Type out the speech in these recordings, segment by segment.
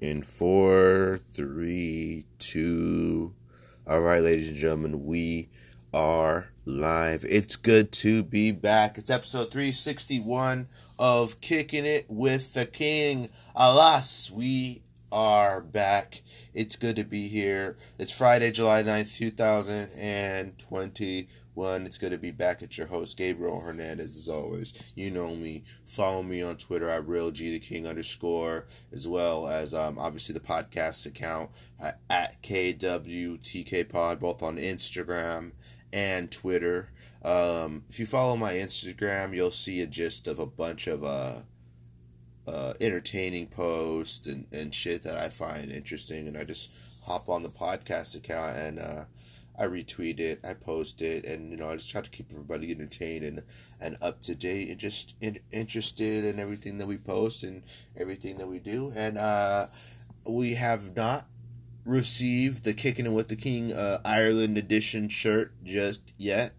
in four, three, two. All right, ladies and gentlemen, we are live. It's good to be back. It's episode 361 of Kicking It with the King. Alas, we are back. It's good to be here. It's Friday, July 9th, 2020 one. It's good to be back at your host, Gabriel Hernandez, as always. You know me. Follow me on Twitter at real G the King underscore, as well as um, obviously the podcast account at, at KWTK Pod, both on Instagram and Twitter. Um, if you follow my Instagram, you'll see a gist of a bunch of uh, uh, entertaining posts and, and shit that I find interesting, and I just hop on the podcast account and uh, I retweet it, I post it, and you know I just try to keep everybody entertained and and up to date and just in, interested in everything that we post and everything that we do. And uh, we have not received the Kicking It with the King uh, Ireland edition shirt just yet.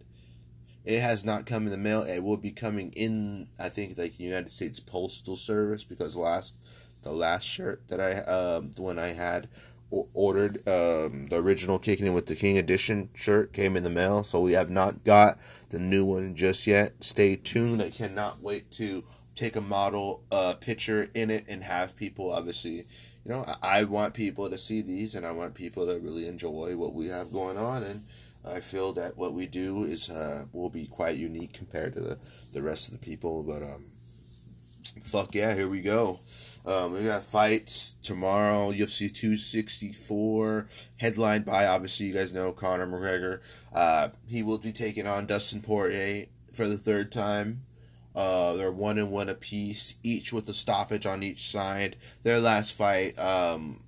It has not come in the mail. It will be coming in, I think, like United States Postal Service because last the last shirt that I um the one I had ordered um, the original Kicking It with the King edition shirt came in the mail, so we have not got the new one just yet. Stay tuned. I cannot wait to take a model uh, picture in it and have people obviously you know I, I want people to see these and I want people to really enjoy what we have going on and I feel that what we do is uh, will be quite unique compared to the, the rest of the people but um fuck yeah here we go um, we got fights tomorrow. UFC 264, headlined by obviously you guys know Conor McGregor. Uh, he will be taking on Dustin Poirier for the third time. Uh, they're one and one apiece, each with a stoppage on each side. Their last fight, um,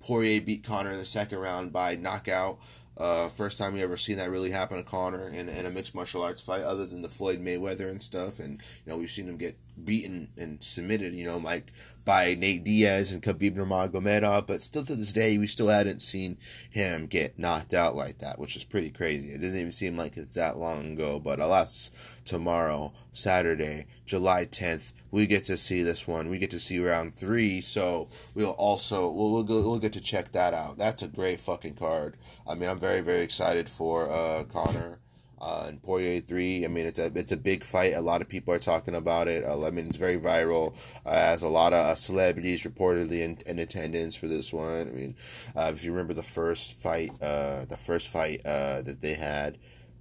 Poirier beat Conor in the second round by knockout. Uh, first time we ever seen that really happen to Conor in, in a mixed martial arts fight, other than the Floyd Mayweather and stuff. And you know we've seen him get beaten and submitted, you know, like by Nate Diaz and Khabib Nurmagomedov. But still to this day, we still hadn't seen him get knocked out like that, which is pretty crazy. It doesn't even seem like it's that long ago. But alas, tomorrow, Saturday, July 10th, we get to see this one. We get to see round three, so we'll also we'll we'll, go, we'll get to check that out. That's a great fucking card. I mean, I'm very very excited for uh, Conor. Uh, and Poirier three, I mean, it's a it's a big fight. A lot of people are talking about it. Uh, I mean, it's very viral. Uh, as a lot of uh, celebrities reportedly in, in, attendance for this one. I mean, uh, if you remember the first fight, uh, the first fight that they had,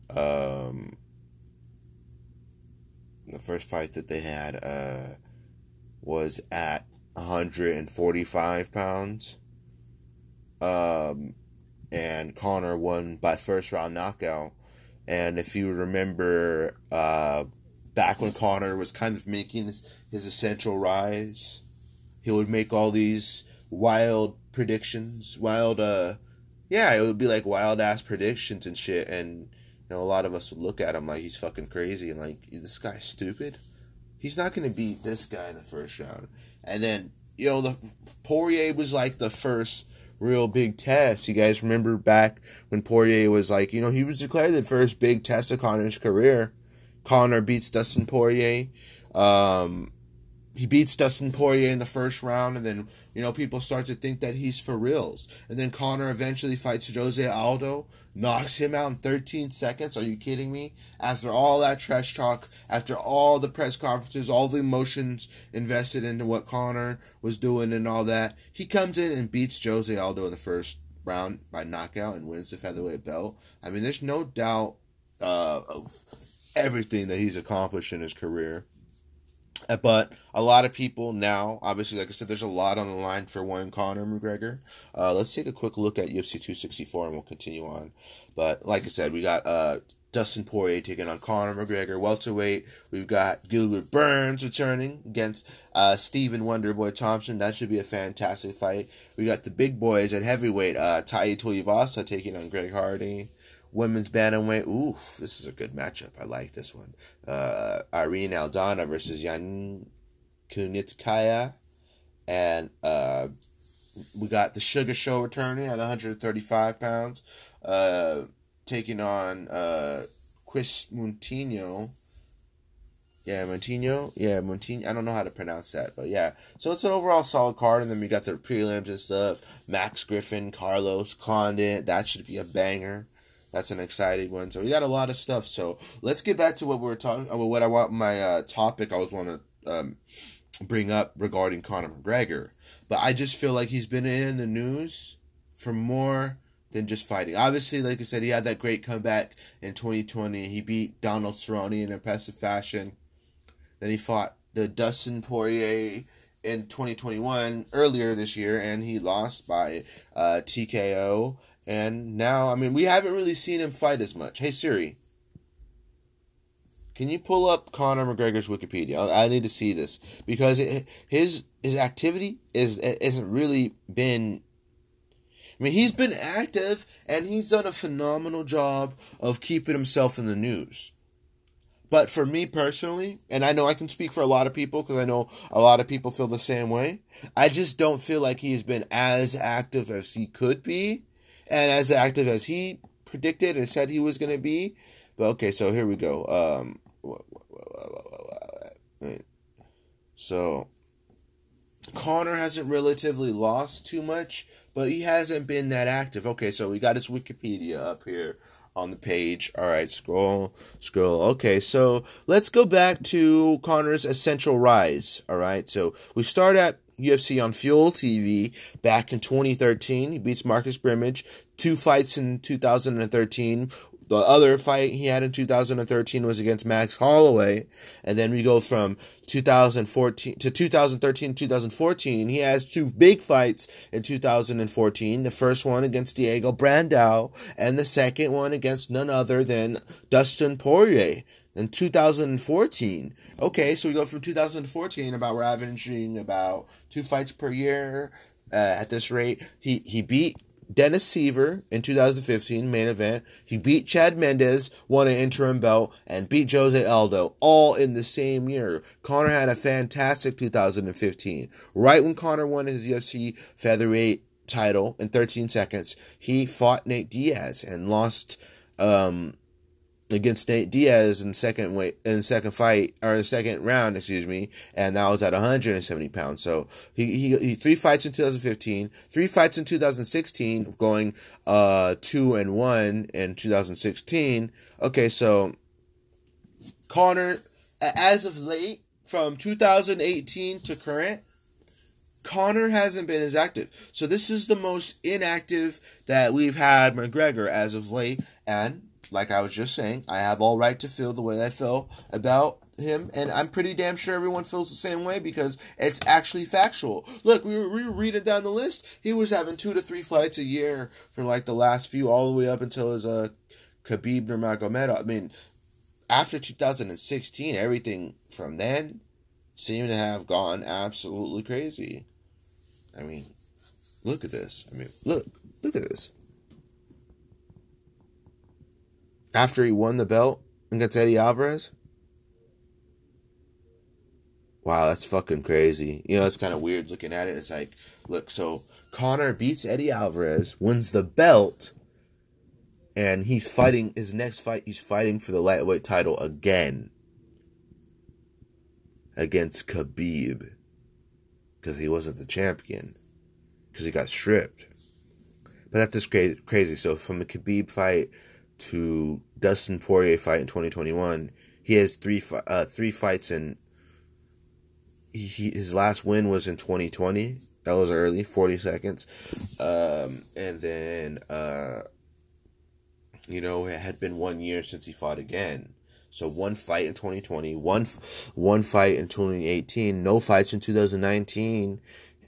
um, the first fight that they had uh, was at 145 pounds. Um, and Conor won by first round knockout. And if you remember, uh, back when Conor was kind of making his, his essential rise, he would make all these wild predictions, wild, uh, yeah, it would be like wild ass predictions and shit. And you know, a lot of us would look at him like he's fucking crazy and like this guy's stupid. He's not going to beat this guy in the first round. And then you know, the Poirier was like the first real big test. You guys remember back when Poirier was like, you know, he was declared the first big test of Conor's career. Conor beats Dustin Poirier. Um, he beats Dustin Poirier in the first round, and then you know people start to think that he's for reals. And then Conor eventually fights Jose Aldo, knocks him out in 13 seconds. Are you kidding me? After all that trash talk, after all the press conferences, all the emotions invested into what Conor was doing and all that, he comes in and beats Jose Aldo in the first round by knockout and wins the featherweight belt. I mean, there's no doubt uh, of everything that he's accomplished in his career. Uh, but a lot of people now, obviously, like I said, there's a lot on the line for one Conor McGregor. Uh, let's take a quick look at UFC 264 and we'll continue on. But like I said, we got uh, Dustin Poirier taking on Conor McGregor, welterweight. We've got Gilbert Burns returning against uh, Stephen Wonderboy Thompson. That should be a fantastic fight. We got the big boys at heavyweight, uh, Tai Tuivasa taking on Greg Hardy women's bantamweight. Ooh, this is a good matchup. I like this one. Uh, Irene Aldana versus Yan Kunitskaya. And uh, we got the Sugar Show returning at 135 pounds, uh, taking on uh, Chris Moutinho Yeah, Montino. Yeah, Montino. I don't know how to pronounce that, but yeah. So it's an overall solid card, and then we got the prelims and stuff. Max Griffin, Carlos Condit. That should be a banger. That's an exciting one. So we got a lot of stuff. So let's get back to what we are talking. about. Uh, what I want my uh, topic. I was want to um, bring up regarding Conor McGregor, but I just feel like he's been in the news for more than just fighting. Obviously, like I said, he had that great comeback in 2020. He beat Donald Cerrone in impressive fashion. Then he fought the Dustin Poirier in 2021 earlier this year, and he lost by uh, TKO. And now, I mean, we haven't really seen him fight as much. Hey Siri, can you pull up Conor McGregor's Wikipedia? I need to see this because it, his his activity is isn't really been I mean, he's been active and he's done a phenomenal job of keeping himself in the news. But for me personally, and I know I can speak for a lot of people because I know a lot of people feel the same way, I just don't feel like he's been as active as he could be and as active as he predicted and said he was going to be. But okay, so here we go. Um, so Conor hasn't relatively lost too much, but he hasn't been that active. Okay, so we got his Wikipedia up here on the page. All right, scroll, scroll. Okay, so let's go back to Conor's essential rise. All right, so we start at UFC on Fuel TV back in 2013. He beats Marcus Brimage. Two fights in 2013 the other fight he had in 2013 was against Max Holloway, and then we go from 2014 to 2013 2014. He has two big fights in 2014. The first one against Diego Brandao, and the second one against none other than Dustin Poirier in 2014. Okay, so we go from 2014 about ravaging about two fights per year. Uh, at this rate, he he beat Dennis Siver in 2015 main event. He beat Chad Mendes, won an interim belt, and beat Jose Aldo all in the same year. Conor had a fantastic 2015. Right when Conor won his UFC featherweight title in 13 seconds, he fought Nate Diaz and lost um, against Nate Diaz in second weight in second fight or the second round, excuse me, and that was at 170 pounds. So he, he, he three fights in 2015, three fights in 2016, going uh two and one in 2016. Okay, so Conor, as of late, from 2018 to current. Conor hasn't been as active. So this is the most inactive that we've had McGregor as of late, and like I was just saying, I have all right to feel the way I feel about him, and I'm pretty damn sure everyone feels the same way because it's actually factual. Look, we were, we were reading down the list. He was having two to three fights a year for like the last few, all the way up until his uh, Khabib Nurmagomedov. I mean, after 2016, everything from then seemed to have gone absolutely crazy. I mean, look at this. I mean, look, look at this. After he won the belt against Eddie Alvarez. Wow, that's fucking crazy. You know, it's kind of weird looking at it. It's like, look, so Conor beats Eddie Alvarez, wins the belt, and he's fighting his next fight. He's fighting for the lightweight title again against Khabib because he wasn't the champion because he got stripped. But that's just crazy. So from the Khabib fight to Dustin Poirier fight in 2021, he has three uh, three fights in. He, his last win was in 2020. That was early, 40 seconds, um, and then uh, you know it had been one year since he fought again. So one fight in 2020, one one fight in 2018, no fights in 2019,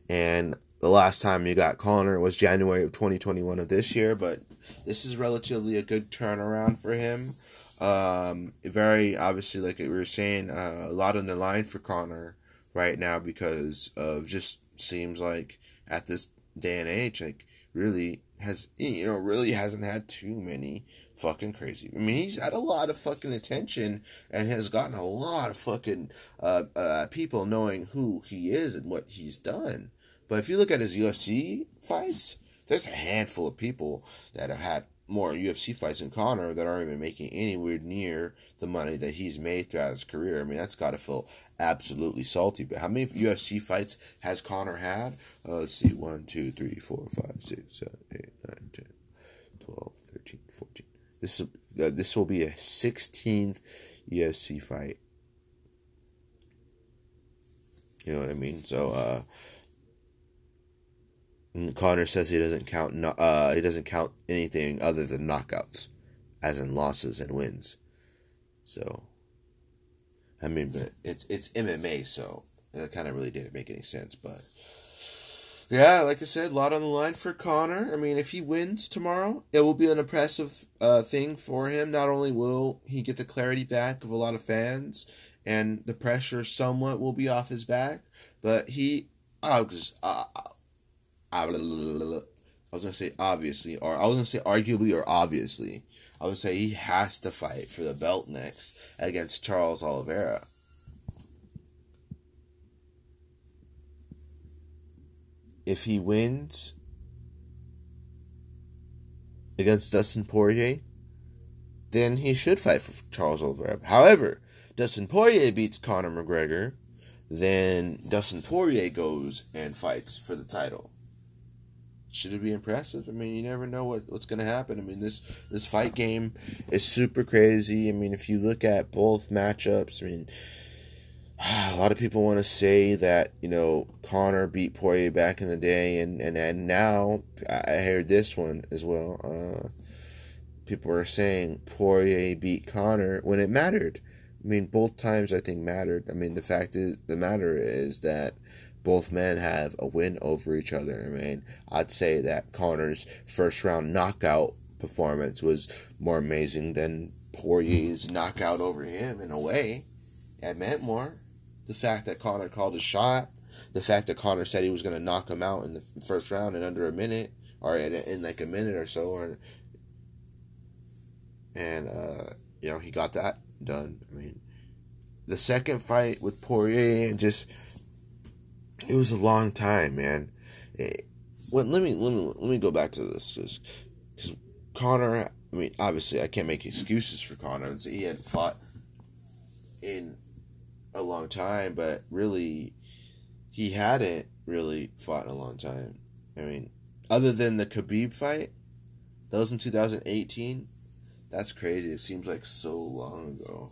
and the last time you got Conor was January of 2021 of this year. But this is relatively a good turnaround for him. Um, very obviously, like we were saying, uh, a lot on the line for Conor right now because of just seems like at this day and age, like really has you know really hasn't had too many fucking crazy. I mean, he's had a lot of fucking attention and has gotten a lot of fucking uh, uh, people knowing who he is and what he's done. But if you look at his UFC fights, there's a handful of people that have had more UFC fights than Conor that aren't even making anywhere near the money that he's made throughout his career. I mean, that's got to feel absolutely salty. But how many UFC fights has Conor had? Uh, let's see 1, 2, 3, 4, 5, 6, 7, 8, 9, 10, 12, 13, 14. This, uh, this will be a 16th UFC fight. You know what I mean? So, uh, Conor says he doesn't count uh, he doesn't count anything other than knockouts, as in losses and wins. So, I mean, but it's it's MMA, so that kind of really didn't make any sense. But yeah, like I said, a lot on the line for Conor. I mean, if he wins tomorrow, it will be an impressive uh, thing for him. Not only will he get the clarity back of a lot of fans, and the pressure somewhat will be off his back, but he, I was, uh, I was gonna say obviously, or I was gonna say arguably or obviously. I would say he has to fight for the belt next against Charles Oliveira. If he wins against Dustin Poirier, then he should fight for Charles Oliveira. However, Dustin Poirier beats Conor McGregor, then Dustin Poirier goes and fights for the title should it be impressive? I mean, you never know what, what's going to happen. I mean, this this fight game is super crazy. I mean, if you look at both matchups, I mean, a lot of people want to say that you know Conor beat Poirier back in the day, and and, and now I heard this one as well. Uh, people are saying Poirier beat Conor when it mattered. I mean, both times I think mattered. I mean, the fact is, the matter is that both men have a win over each other. I mean, I'd say that Conor's first round knockout performance was more amazing than Poirier's knockout over him in a way. It meant more. The fact that Conor called a shot, the fact that Conor said he was going to knock him out in the first round in under a minute, or in, in like a minute or so, or and uh, you know he got that done. I mean, the second fight with Poirier and just it was a long time, man. It, well, let me let me let me go back to this because Conor. I mean, obviously, I can't make excuses for Conor he hadn't fought in a long time, but really, he hadn't really fought in a long time. I mean, other than the Khabib fight, that was in 2018. That's crazy. It seems like so long ago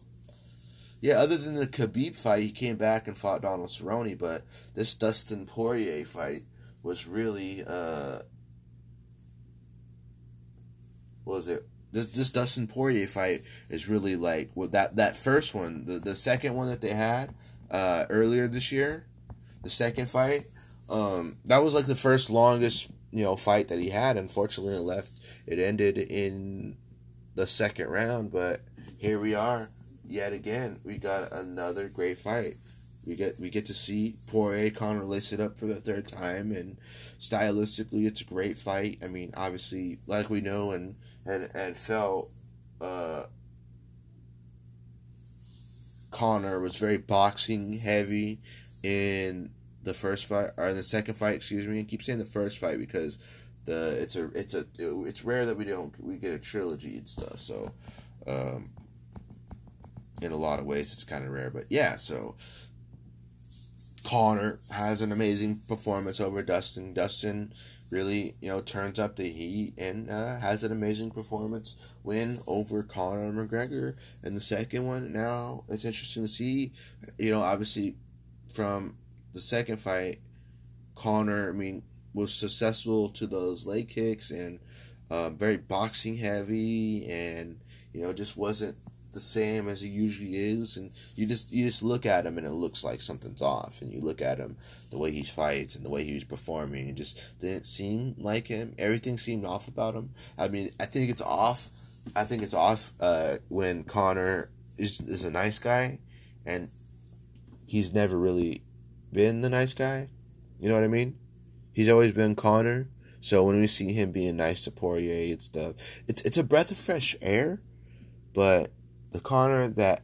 yeah, other than the Khabib fight, he came back and fought Donald Cerrone, but this Dustin Poirier fight was really uh what was it? This this Dustin Poirier fight is really like well that that first one, the the second one that they had uh earlier this year, the second fight, um that was like the first longest, you know, fight that he had. Unfortunately, it left it ended in the second round, but here we are yet again, we got another great fight. We get we get to see Poirier Conor lace it up for the third time, and stylistically, it's a great fight. I mean, obviously, like we know and and and felt, uh, Conor was very boxing heavy in the first fight or the second fight. Excuse me. I keep saying the first fight because the it's a it's a it's rare that we don't we get a trilogy and stuff. So. Um, in a lot of ways. It's kind of rare, but yeah. So Conor has an amazing performance over Dustin. Dustin really, you know, turns up the heat and uh, has an amazing performance win over Conor McGregor. And the second one, now it's interesting to see, you know, obviously from the second fight, Conor, I mean, was successful to those leg kicks and uh, very boxing heavy and, you know, just wasn't the same as he usually is, and you just you just look at him and it looks like something's off, and you look at him the way he fights and the way he was performing, it just didn't seem like him. Everything seemed off about him. I mean, I think it's off. I think it's off uh, when Conor is is a nice guy, and he's never really been the nice guy. You know what I mean? He's always been Conor. So when we see him being nice to Poirier and stuff, it's it's a breath of fresh air, but the Conor that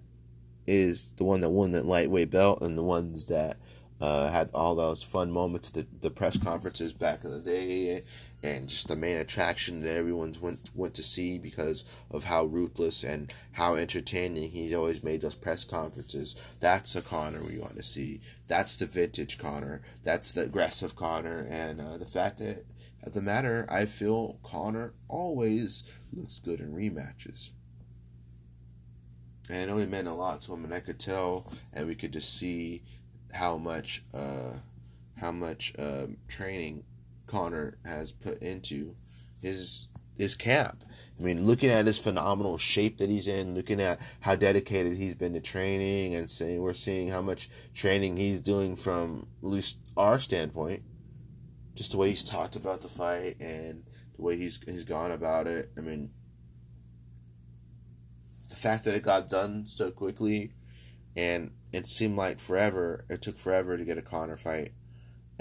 is the one that won that lightweight belt and the ones that Uh, had all those fun moments at the, the press conferences back in the day, and just the main attraction that everyone's went went to see because of how ruthless and how entertaining he's always made those press conferences. That's the Conor we want to see. That's the vintage Conor. That's the aggressive Conor, and uh, the fact that at the matter, I feel Conor always looks good in rematches. And I know he meant a lot to him, and I could tell, and we could just see how much, uh, how much uh, training connor has put into his his camp. I mean, looking at his phenomenal shape that he's in, looking at how dedicated he's been to training, and saying we're seeing how much training he's doing from at least our standpoint, just the way he's talked about the fight and the way he's he's gone about it. I mean, the fact that it got done so quickly, and it seemed like forever. It took forever to get a Conor fight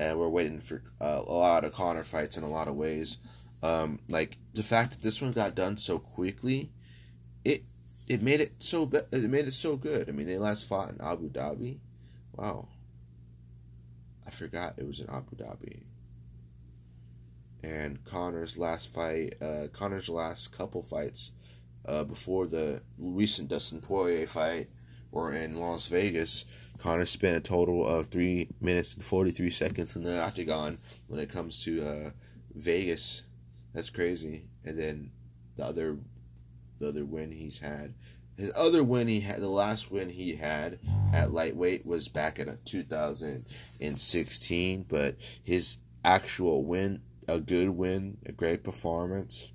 and we're waiting for uh, a lot of Conor fights in a lot of ways. Um, like the fact that this one got done so quickly, it it made it so be- it made it so good. I mean, they last fought in Abu Dhabi. Wow, I forgot it was in Abu Dhabi. And Conor's last fight, uh, Conor's last couple fights, uh, before the recent Dustin Poirier fight, were in Las Vegas. Conor spent a total of three minutes and 43 seconds in the octagon when it comes to uh, Vegas. That's crazy. And then the other, the other win he's had, his other win he had, the last win he had at lightweight was back in 2016. But his actual win, a good win, a great performance,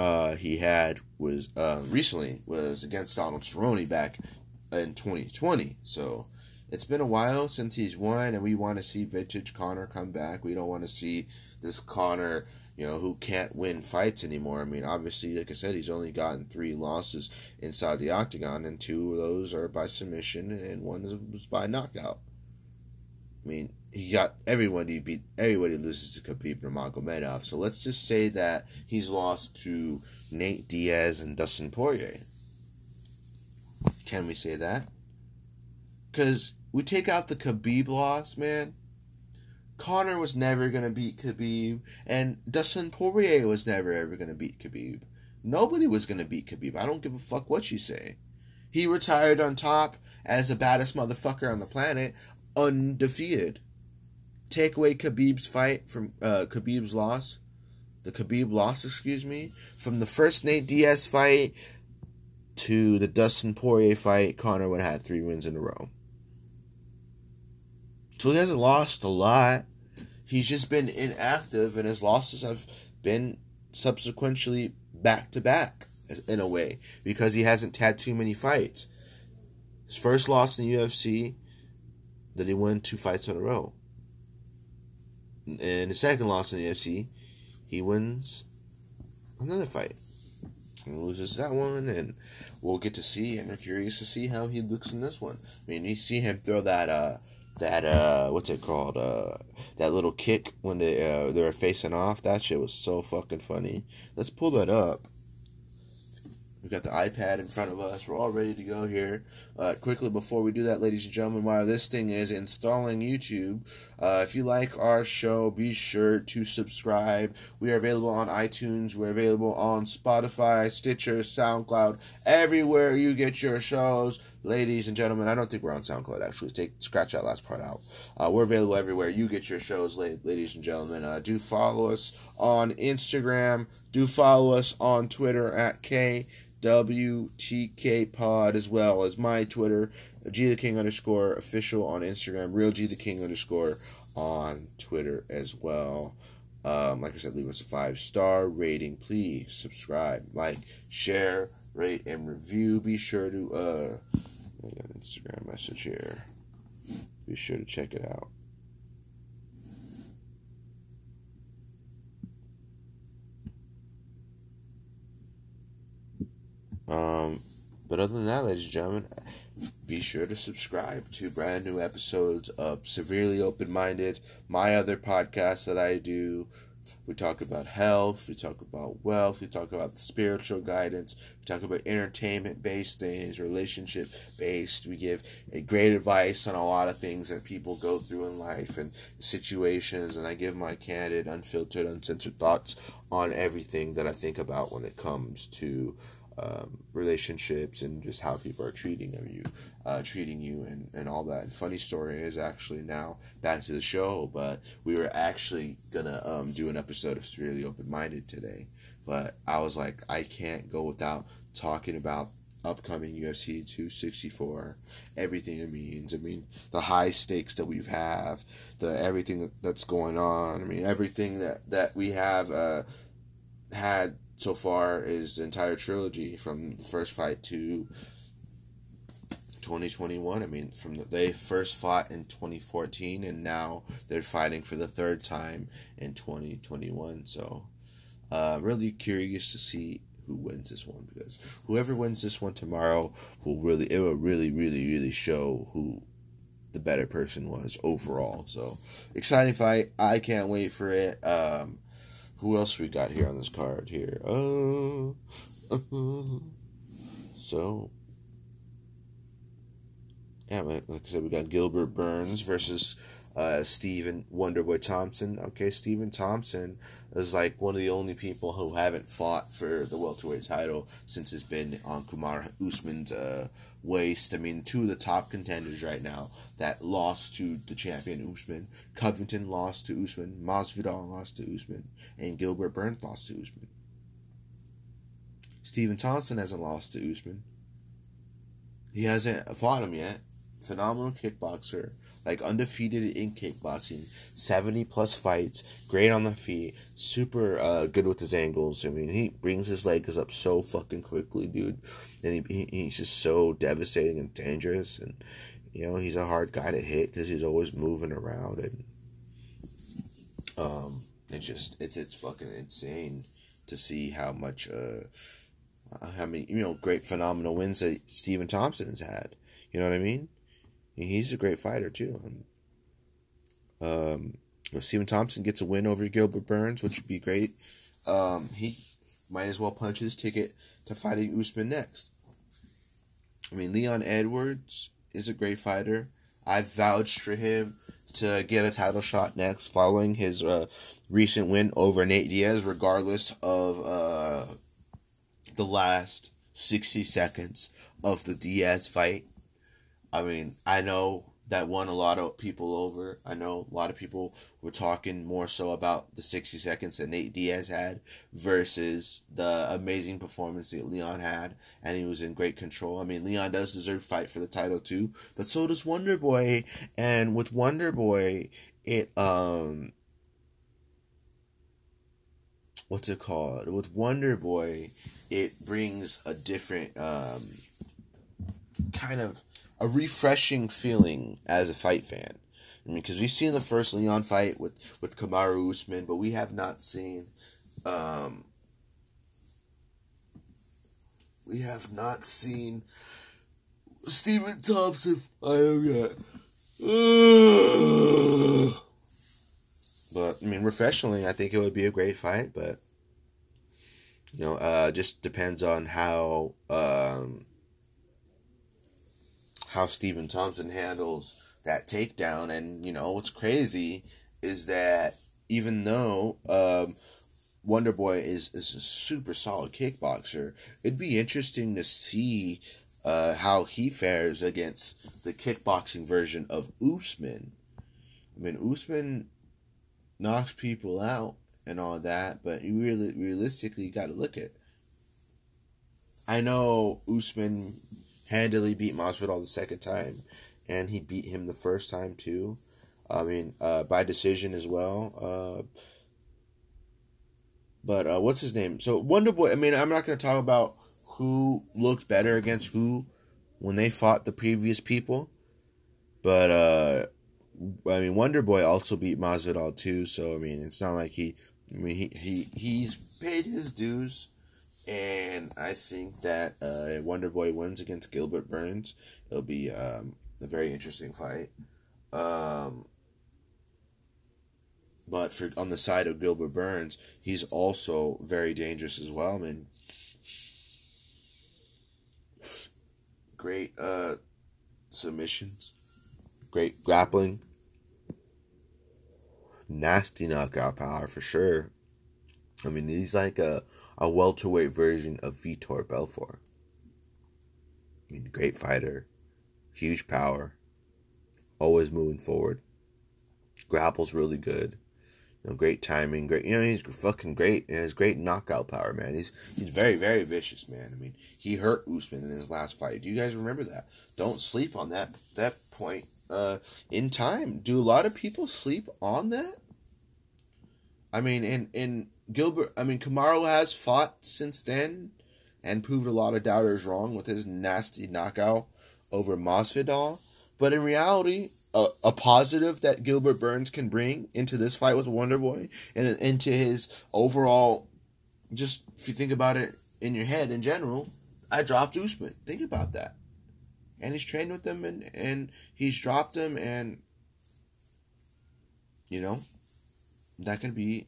uh, he had was uh, recently was against Donald Cerrone back in 2020. So it's been a while since he's won, and we want to see vintage Conor come back. We don't want to see this Conor, you know, who can't win fights anymore. I mean, obviously, like I said, he's only gotten three losses inside the octagon, and two of those are by submission, and one was by knockout. I mean, he got everyone he beat. Everybody loses to Khabib Nurmagomedov. So let's just say that he's lost to Nate Diaz and Dustin Poirier. Can we say that? Because we take out the Khabib loss, man. Conor was never to beat Khabib, and Dustin Poirier was never ever to beat Khabib. Nobody was to beat Khabib. I don't give a fuck what you say. He retired on top as the baddest motherfucker on the planet, undefeated. Take away Khabib's fight from uh, Khabib's loss, the Khabib loss, excuse me, from the first Nate Diaz fight to the Dustin Poirier fight, Conor would have had three wins in a row. So he hasn't lost a lot. He's just been inactive, and his losses have been subsequently back to back in a way because he hasn't had too many fights. His first loss in the UFC, then he won two fights in a row. And his second loss in the UFC, he wins another fight loses that one, and we'll get to see. And we're curious to see how he looks in this one. I mean, you see him throw that uh that uh what's it called uh that little kick when they uh they were facing off. That shit was so fucking funny. Let's pull that up. We got the iPad in front of us. We're all ready to go here. Uh, quickly, before we do that, ladies and gentlemen, while this thing is installing YouTube, uh, if you like our show, be sure to subscribe. We are available on iTunes. We're available on Spotify, Stitcher, SoundCloud, everywhere you get your shows. Ladies and gentlemen, I don't think we're on SoundCloud actually. Take scratch that last part out. Uh, we're available everywhere you get your shows, ladies and gentlemen. Uh, do follow us on Instagram. Do follow us on Twitter at K WTK Pod as well as my Twitter, G the King underscore official on Instagram, Real G the King underscore on Twitter as well. Um, like I said, leave us a five star rating. Please subscribe, like, share, rate, and review. Be sure to uh, I got an Instagram message here. Be sure to check it out. Um, but other than that, ladies and gentlemen, be sure to subscribe to brand new episodes of Severely Open Minded, my other podcast that I do, We talk about health. We talk about wealth. We talk about spiritual guidance. We talk about entertainment based things, relationship based. We give great advice on a lot of things that people go through in life and situations. And I give my candid, unfiltered, uncensored thoughts on everything that I think about when it comes to um, relationships and just how people are treating of you, uh, treating you, and, and all that. And funny story is actually now back to the show, but we were actually gonna um, do an episode of Really Open Minded today, but I was like, I can't go without talking about upcoming UFC 264, everything it means. I mean, the high stakes that we've have, the everything that's going on. I mean, everything that that we have uh, had so far is the entire trilogy from the first fight to 2021. I mean, from the, they first fought in 2014, and now they're fighting for the third time in 2021. So, uh, really curious to see who wins this one because whoever wins this one tomorrow will really it will really really really show who the better person was overall. So exciting fight! I can't wait for it. Um, who else we got here on this card here? Oh, so yeah, like I said, we got Gilbert Burns versus uh, Stephen Wonderboy Thompson. Okay, Stephen Thompson is like one of the only people who haven't fought for the welterweight title since it's been on Kamaru Usman's uh, waist. I mean, two of the top contenders right now that lost to the champion Usman. Covington lost to Usman. Masvidal lost to Usman, and Gilbert Burns lost to Usman. Stephen Thompson hasn't lost to Usman. He hasn't fought him yet. Phenomenal kickboxer like undefeated in kickboxing, 70 plus fights, great on the feet, super uh, good with his angles. I mean, he brings his legs up so fucking quickly, dude. And he, he he's just so devastating and dangerous. And, you know, he's a hard guy to hit because he's always moving around. And, um, it's just, it's, it's fucking insane to see how much, uh, how many, you know, great phenomenal wins that Stephen Thompson has had. You know what I mean? He's a great fighter too. Um, Stephen Thompson gets a win over Gilbert Burns, which would be great, um, he might as well punch his ticket to fighting Usman next. I mean, Leon Edwards is a great fighter. I vouched for him to get a title shot next following his uh, recent win over Nate Diaz, regardless of uh, the last 60 seconds of the Diaz fight. I mean, I know that won a lot of people over. I know a lot of people were talking more so about the 60 seconds that Nate Diaz had versus the amazing performance that Leon had, and he was in great control. I mean, Leon does deserve fight for the title too, but so does Wonder Boy. And with Wonder Boy, it um, what's it called? With Wonder Boy, it brings a different um, kind of a refreshing feeling as a fight fan. I mean, because we've seen the first Leon fight with with Kamaru Usman, but we have not seen. Um, we have not seen Stephen Thompson fight yet. but I mean, professionally, I think it would be a great fight. But you know, uh, just depends on how um, how Stephen Thompson handles that takedown. And, you know, what's crazy is that even though um, Wonder Boy is, is a super solid kickboxer, it'd be interesting to see uh, how he fares against the kickboxing version of Usman. I mean, Usman knocks people out and all that, but you really realistically you got to look at. I know Usman handily beat Masvidal the second time, and he beat him the first time too. I mean, uh, by decision as well. Uh, but uh, what's his name? So Wonder Boy. I mean, I'm not going to talk about who looked better against who when they fought the previous people, but uh, I mean, Wonder Boy also beat Masvidal too. So I mean, it's not like he. I mean, he he he's paid his dues and I think that uh, Wonder Boy wins against Gilbert Burns. It'll be um, a very interesting fight. Um, But for on the side of Gilbert Burns, he's also very dangerous as well. I mean, great uh, submissions, great grappling, nasty knockout power for sure. I mean, he's like a, a welterweight version of Vitor Belfort. I mean, great fighter, huge power, always moving forward. Grapples really good. You know, great timing, great. You know, he's fucking great, and has great knockout power, man. He's he's very very vicious, man. I mean, he hurt Usman in his last fight. Do you guys remember that? Don't sleep on that that point. Uh, in time, do a lot of people sleep on that? I mean, in in Gilbert, I mean, Kamaru has fought since then and proved a lot of doubters wrong with his nasty knockout over Masvidal. But in reality, a, a, positive that Gilbert Burns can bring into this fight with Wonderboy and into his overall, just if you think about it in your head in general, I dropped Usman. Think about that. And he's trained with them and, and he's dropped him and, you know, that can be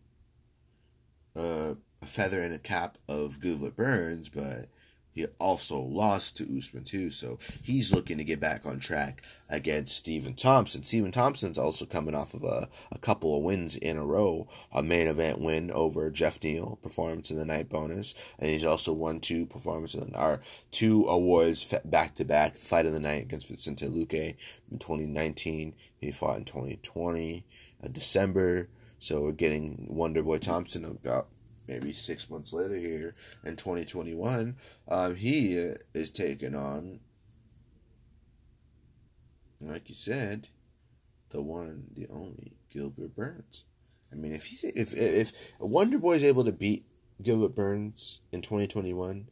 uh, a feather in a cap of Gilbert Burns, but he also lost to Usman too, so he's looking to get back on track against Stephen Thompson. Stephen Thompson's also coming off of a, a couple of wins in a row, a main event win over Geoff Neal, performance in the night bonus, and he's also won two performances or two awards back to back. Fight of the night against Vicente Luque in 2019. He fought in 2020, uh, December. So we're getting Wonder Boy Thompson about maybe six months later here in 2021, um, he is taking on, like you said, the one, the only Gilbert Burns. I mean, if he's if if Wonder Boy is able to beat Gilbert Burns in 2021,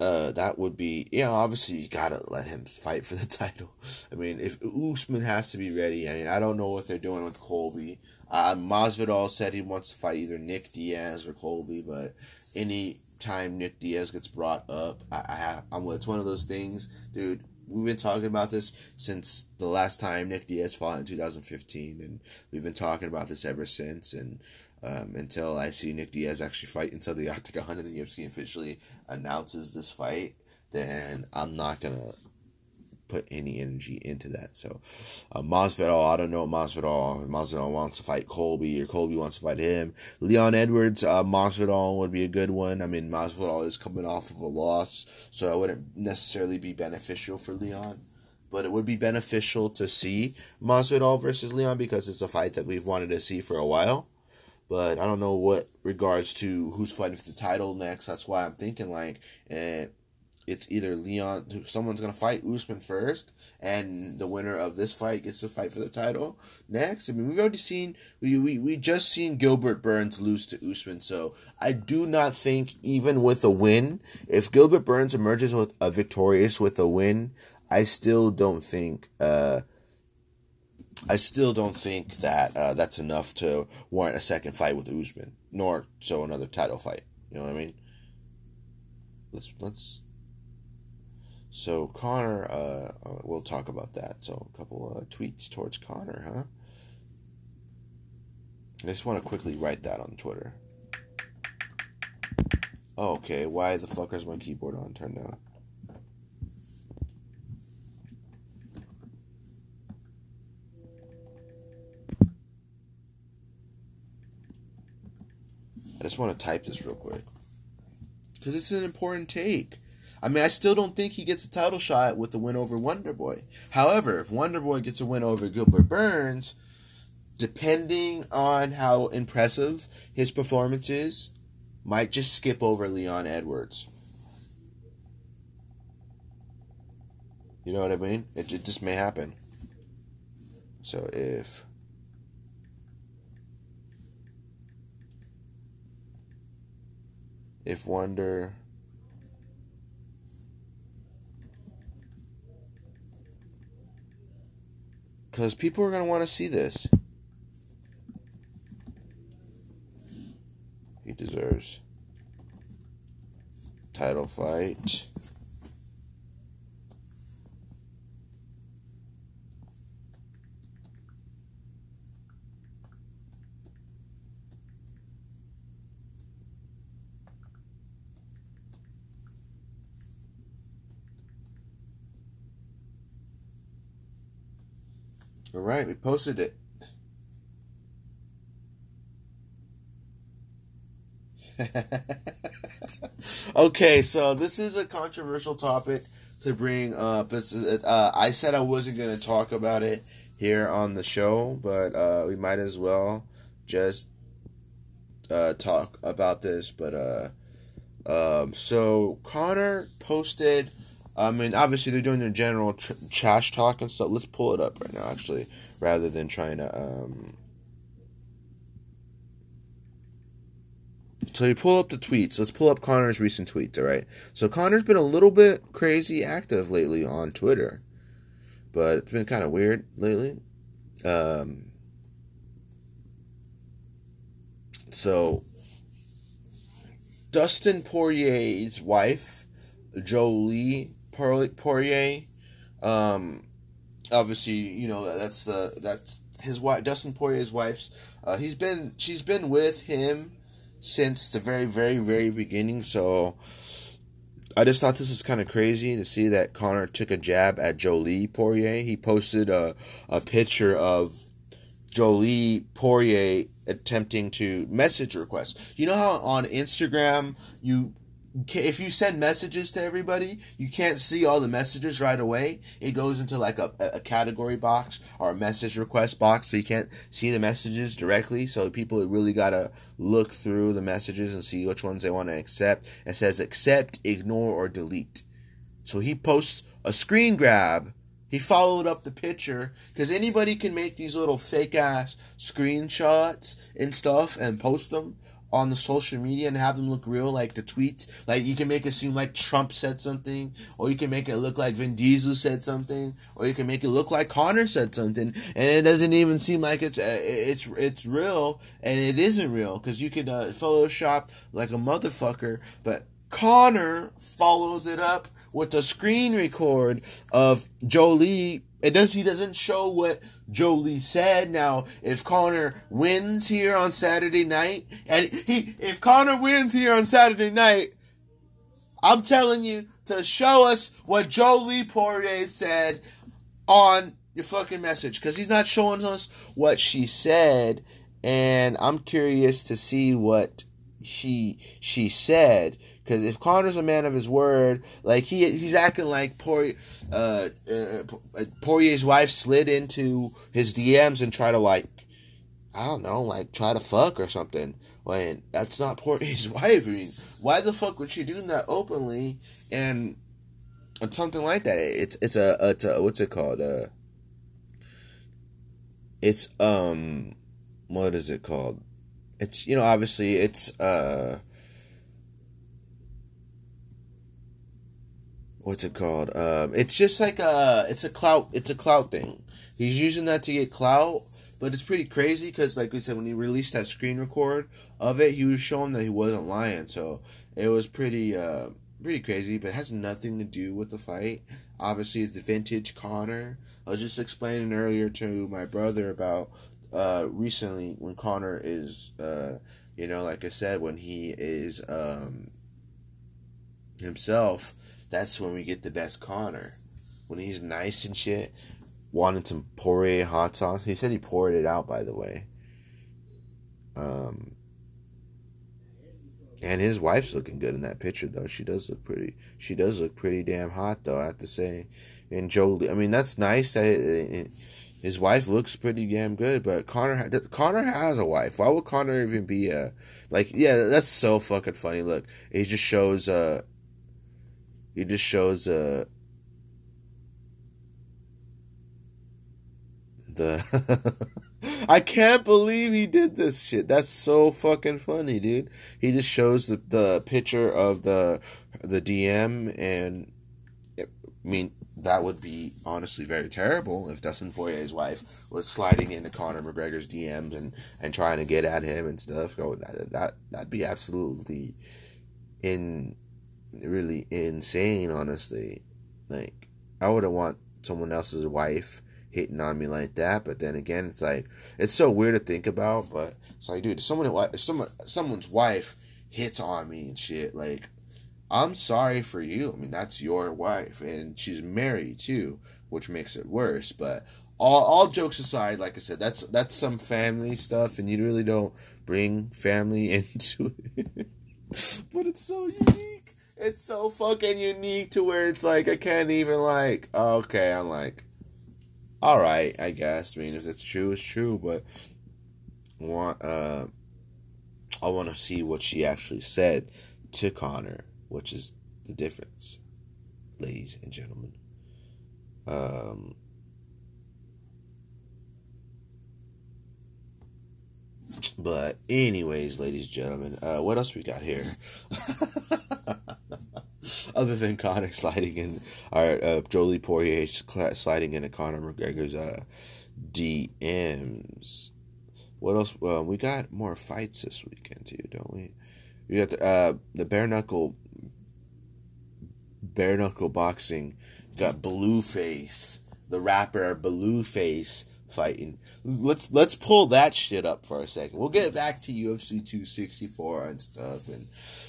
uh, that would be yeah. Obviously, you gotta let him fight for the title. I mean, if Usman has to be ready, I mean, I don't know what they're doing with Colby. Uh, Masvidal said he wants to fight either Nick Diaz or Colby, but any time Nick Diaz gets brought up, I, I have, I'm. It's one of those things, dude. We've been talking about this since the last time Nick Diaz fought in 2015, and we've been talking about this ever since. And um, until I see Nick Diaz actually fight until the Octagon and the UFC officially announces this fight, then I'm not gonna put any energy into that. So, uh, Masvidal, I don't know Masvidal. Masvidal wants to fight Colby, or Colby wants to fight him. Leon Edwards, uh, Masvidal would be a good one. I mean, Masvidal is coming off of a loss, so it wouldn't necessarily be beneficial for Leon. But it would be beneficial to see Masvidal versus Leon because it's a fight that we've wanted to see for a while. But I don't know what regards to who's fighting for the title next. That's why I'm thinking like, and it's either Leon, someone's gonna fight Usman first, and the winner of this fight gets to fight for the title next. I mean, we've already seen we we, we just seen Gilbert Burns lose to Usman, so I do not think even with a win, if Gilbert Burns emerges with a victorious with a win, I still don't think. Uh, I still don't think that uh, that's enough to warrant a second fight with Usman, nor so another title fight. You know what I mean? Let's let's so Conor, uh, uh, we'll talk about that. So a couple of tweets towards Conor, huh? I just want to quickly write that on Twitter. Okay, why the fuck is my keyboard on turned down? I just want to type this real quick. Because it's an important take. I mean, I still don't think he gets a title shot with the win over Wonder Boy. However, if Wonder Boy gets a win over Gilbert Burns, depending on how impressive his performance is, might just skip over Leon Edwards. You know what I mean? It, it just may happen. So if if Wonder because people are going to want to see this. He deserves title fight. All right, we posted it. okay, so this is a controversial topic to bring up. It's, uh, I said I wasn't going to talk about it here on the show, but uh, we might as well just uh, talk about this. But uh, um, so Conor posted. I mean, obviously they're doing their general tr- trash talk and stuff. Let's pull it up right now, actually, rather than trying to. Um... So you pull up the tweets. Let's pull up Conor's recent tweets. All right. So Conor's been a little bit crazy active lately on Twitter, but it's been kind of weird lately. Um. So Dustin Poirier's wife, Jolie Poirier. Um, obviously, you know that's the that's his wife, Dustin Poirier's wife's. Uh, he's been she's been with him since the very very very beginning. So I just thought this was kind of crazy to see that Conor took a jab at Jolie Poirier. He posted a a picture of Jolie Poirier attempting to message request. You know how on Instagram you if you send messages to everybody, you can't see all the messages right away. It goes into like a, a category box or a message request box, so you can't see the messages directly. So people really gotta look through the messages and see which ones they want to accept. It says accept, ignore, or delete. So he posts a screen grab he followed up the picture because anybody can make these little fake ass screenshots and stuff and post them on the social media and have them look real, like the tweets. Like you can make it seem like Trump said something, or you can make it look like Vin Diesel said something, or you can make it look like Conor said something, and it doesn't even seem like it's uh, it's it's real, and it isn't real because you could uh, Photoshop like a motherfucker, but Conor follows it up with a screen record of Jolie. It does. He doesn't show what Jolie said. Now, if Conor wins here on Saturday night, and he, if Conor wins here on Saturday night, I'm telling you to show us what Jolie Poirier said on your fucking message, because he's not showing us what she said, and I'm curious to see what she she said because if Conor's a man of his word, like he he's acting like Poirier, uh, uh, Poirier's wife slid into his DMs and try to like, I don't know, like try to fuck or something. When that's not Poirier's wife. I mean, why the fuck would she do that openly and, and something like that? It's it's a it's a what's it called? Uh, it's um, what is it called? It's you know obviously it's uh what's it called? Um, it's just like a it's a clout it's a clout thing. He's using that to get clout, but it's pretty crazy because, like we said, when he released that screen record of it, he was showing that he wasn't lying. So it was pretty uh, pretty crazy, but it has nothing to do with the fight. Obviously, it's the vintage Conor. I was just explaining earlier to my brother about uh, recently when Conor is, uh, you know, like I said, when he is um, himself that's when we get the best Conor. When he's nice and shit, wanted some Poirier hot sauce. He said he poured it out, by the way. Um, and his wife's looking good in that picture, though. She does look pretty. She does look pretty damn hot, though. I have to say. And Jolie, I mean, that's nice that it, it, his wife looks pretty damn good. But Connor Conor has a wife. Why would Conor even be a like? Yeah, that's so fucking funny. Look, it just shows uh he just shows uh the I can't believe he did this shit. That's so fucking funny, dude. He just shows the the picture of the the DM and I mean that would be honestly very terrible if Dustin Poirier's wife was sliding into Conor McGregor's DMs and, and trying to get at him and stuff. Go that that that'd be absolutely in really insane, honestly. Like, I wouldn't want someone else's wife hitting on me like that. But then again, it's like it's so weird to think about. But it's like, dude, someone, someone, someone's wife hits on me and shit, like, I'm sorry for you. I mean, that's your wife, and she's married too, which makes it worse. But all all jokes aside, like I said, that's that's some family stuff, and you really don't bring family into it. but it's so unique. It's so fucking unique to where it's like I can't even like. Okay, I'm like, all right, I guess. I mean, if it's true, it's true. But want uh, I want to see what she actually said to Conor, which is the difference, ladies and gentlemen. Um, But anyways, ladies and gentlemen, uh, what else we got here? Other than Conor sliding in, our uh, Jolie Poirier sliding into Conor McGregor's uh, DMs. What else? Well, we got more fights this weekend too, don't we? We got the uh, the bare knuckle bare knuckle boxing. We got Blueface, the rapper Blueface fighting. Let's let's pull that shit up for a second. We'll get back to UFC 264 and stuff. And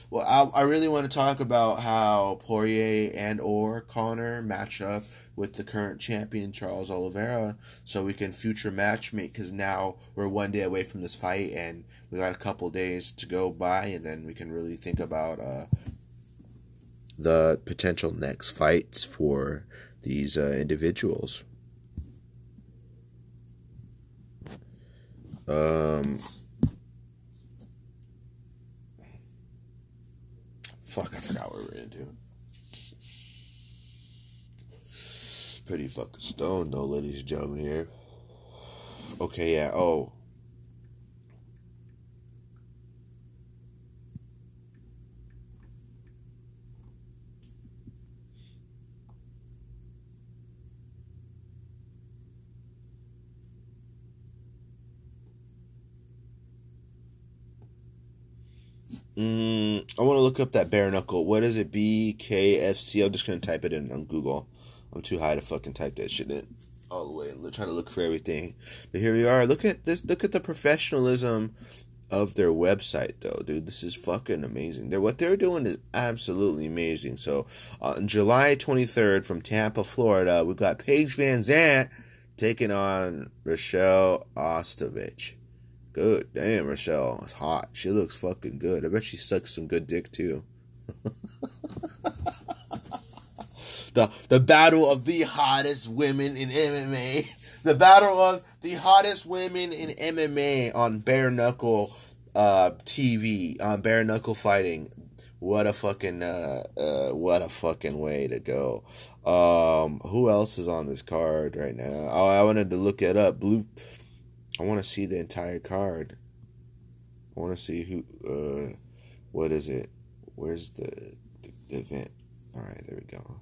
well, I, I really want to talk about how Poirier and or Conor match up with the current champion Charles Oliveira, so we can future matchmake. Because now we're one day away from this fight, and we got a couple days to go by, and then we can really think about uh, the potential next fights for these uh, individuals. Um, fuck, I forgot what we are into. Pretty fucking stoned though, ladies and gentlemen here. Okay, yeah, oh. Mm, I want to look up that bare knuckle. What is it? BKFC. I'm just gonna type it in on Google. I'm too high to fucking type that shit in all the way. I'm trying to look for everything. But here we are. Look at this. Look at the professionalism of their website, though, dude. This is fucking amazing. They're what they're doing is absolutely amazing. So on July 23rd from Tampa, Florida, we've got Paige VanZant taking on Rochelle Ostovic. Good damn, Rochelle is hot. She looks fucking good. I bet she sucks some good dick too. the the battle of the hottest women in MMA. The battle of the hottest women in MMA on bare knuckle uh, TV on bare knuckle fighting. What a fucking uh, uh, what a fucking way to go. Um, who else is on this card right now? Oh, I wanted to look it up. Blue I want to see the entire card. I want to see who. Uh, what is it? Where's the, the, the event? All right, there we go.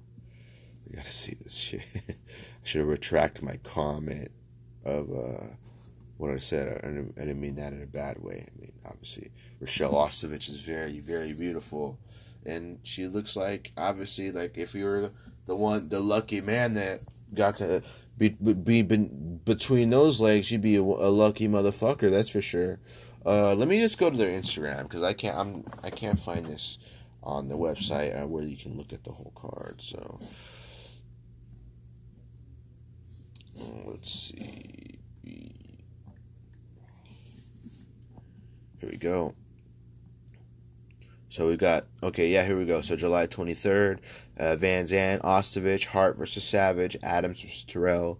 We gotta see this shit. I should have retracted my comment of uh, what I said. I didn't, I didn't mean that in a bad way. I mean, obviously, Rochelle Ostovic is very, very beautiful, and she looks like obviously like if you're the one, the lucky man that got to be, be, be, between those legs, you'd be a, a, lucky motherfucker. That's for sure. Uh, let me just go to their Instagram because I can't. I'm I can't find this on the website uh, where you can look at the whole card. So mm, let's see. Here we go. So we got okay, yeah, here we go. So July 23rd, uh, Van Zandt, Ostovic, Hart versus Savage, Adams versus Terrell,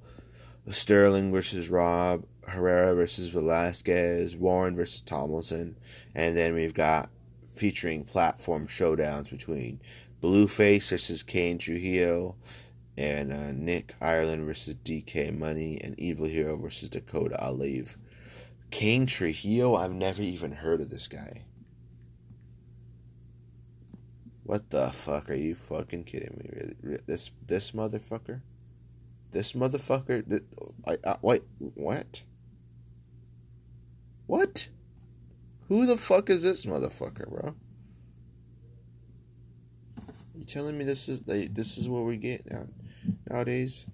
Sterling versus Rob, Herrera versus Velasquez, Warren versus Tomlinson, and then we've got featuring platform showdowns between Blueface versus Kane Trujillo, and uh, Nick Ireland versus DK Money, and Evil Hero versus Dakota Alive. Kane Trujillo, I've never even heard of this guy. What the fuck? Are you fucking kidding me? This this motherfucker? This motherfucker? This, I, I, wait, what? What? Who the fuck is this motherfucker, bro? You telling me this is this is what we get now nowadays?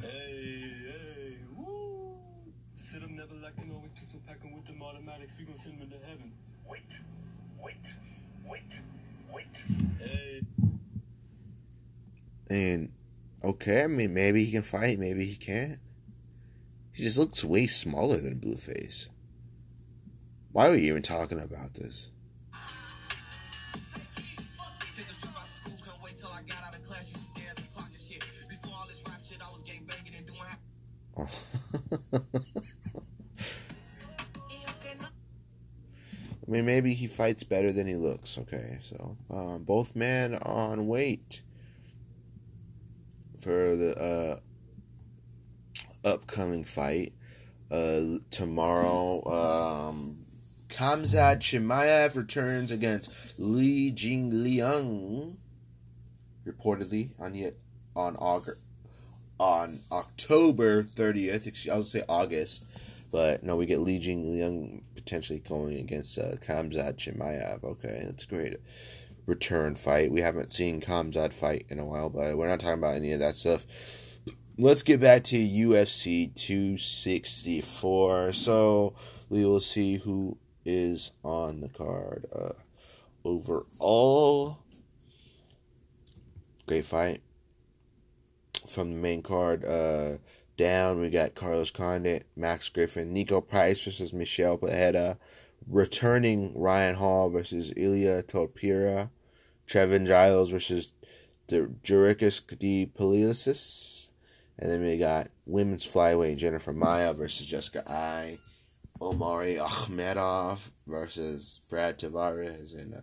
Hey, hey, woo! Sit never pistol with them automatics. We gonna send into heaven. Wait, wait, wait. And okay. I mean, maybe he can fight, maybe he can't. He just looks way smaller than Blueface. Why are we even talking about this? Oh. I mean, maybe he fights better than he looks. Okay, so um, both men on weight for the uh, upcoming fight uh, tomorrow. Um, Khamzat Chimaev returns against Li Jingliang, reportedly on yet on August on October 30th. I would say August, but no, we get Li Jingliang potentially going against uh, Khamzat Chimaev. Okay, that's a great return fight. We haven't seen Khamzat fight in a while, but we're not talking about any of that stuff. Let's get back to UFC 264. So we will see who is on the card. Uh, overall, great fight from the main card. Uh, down, we got Carlos Condit, Max Griffin, Niko Price versus Michel Pereira, returning Ryan Hall versus Ilia Topuria, Trevin Giles versus the Dricus du Plessis, and then we got women's flyweight Jennifer Maia versus Jessica Eye, Omari Akhmedov versus Brad Tavares, and uh,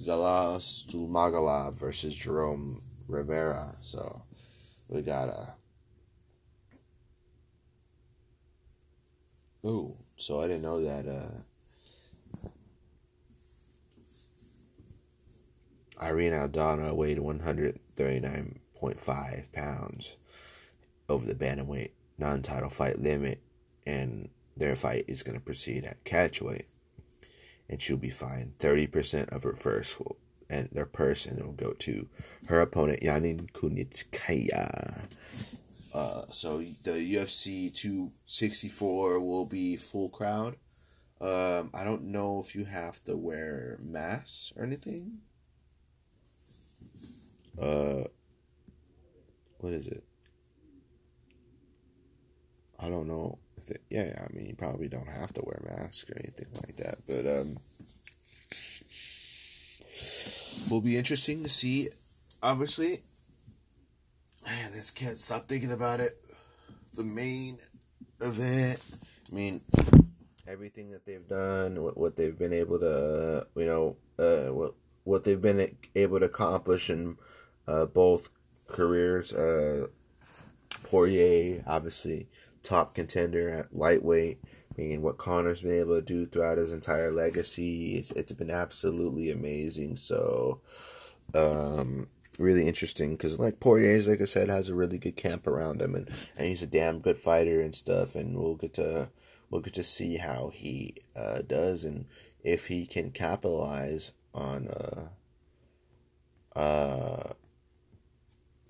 Zhumagulov versus Jerome Rivera. So we got a. oh, so I didn't know that. Uh, Irene Aldana weighed 139.5 pounds over the bantamweight non-title fight limit, and their fight is going to proceed at catchweight, and she'll be fined 30% of her first and their purse, and it'll go to her opponent Yana Kunitskaya. Uh, so the UFC 264 will be full crowd. Um, I don't know if you have to wear masks or anything. Uh, what is it? I don't know if it. Yeah, I mean, you probably don't have to wear a mask or anything like that, but um, will be interesting to see. Obviously, man, this can't stop thinking about it. The main event. I mean, everything that they've done, what, what they've been able to, uh, you know, uh, what what they've been able to accomplish in uh, both careers. Uh, Poirier, obviously, top contender at lightweight. I mean, what Conor's been able to do throughout his entire legacy, it's, it's been absolutely amazing. So, um, really interesting because, like Poirier, like I said, has a really good camp around him, and, and he's a damn good fighter and stuff. And we'll get to we'll get to see how he uh, does and if he can capitalize on uh, uh,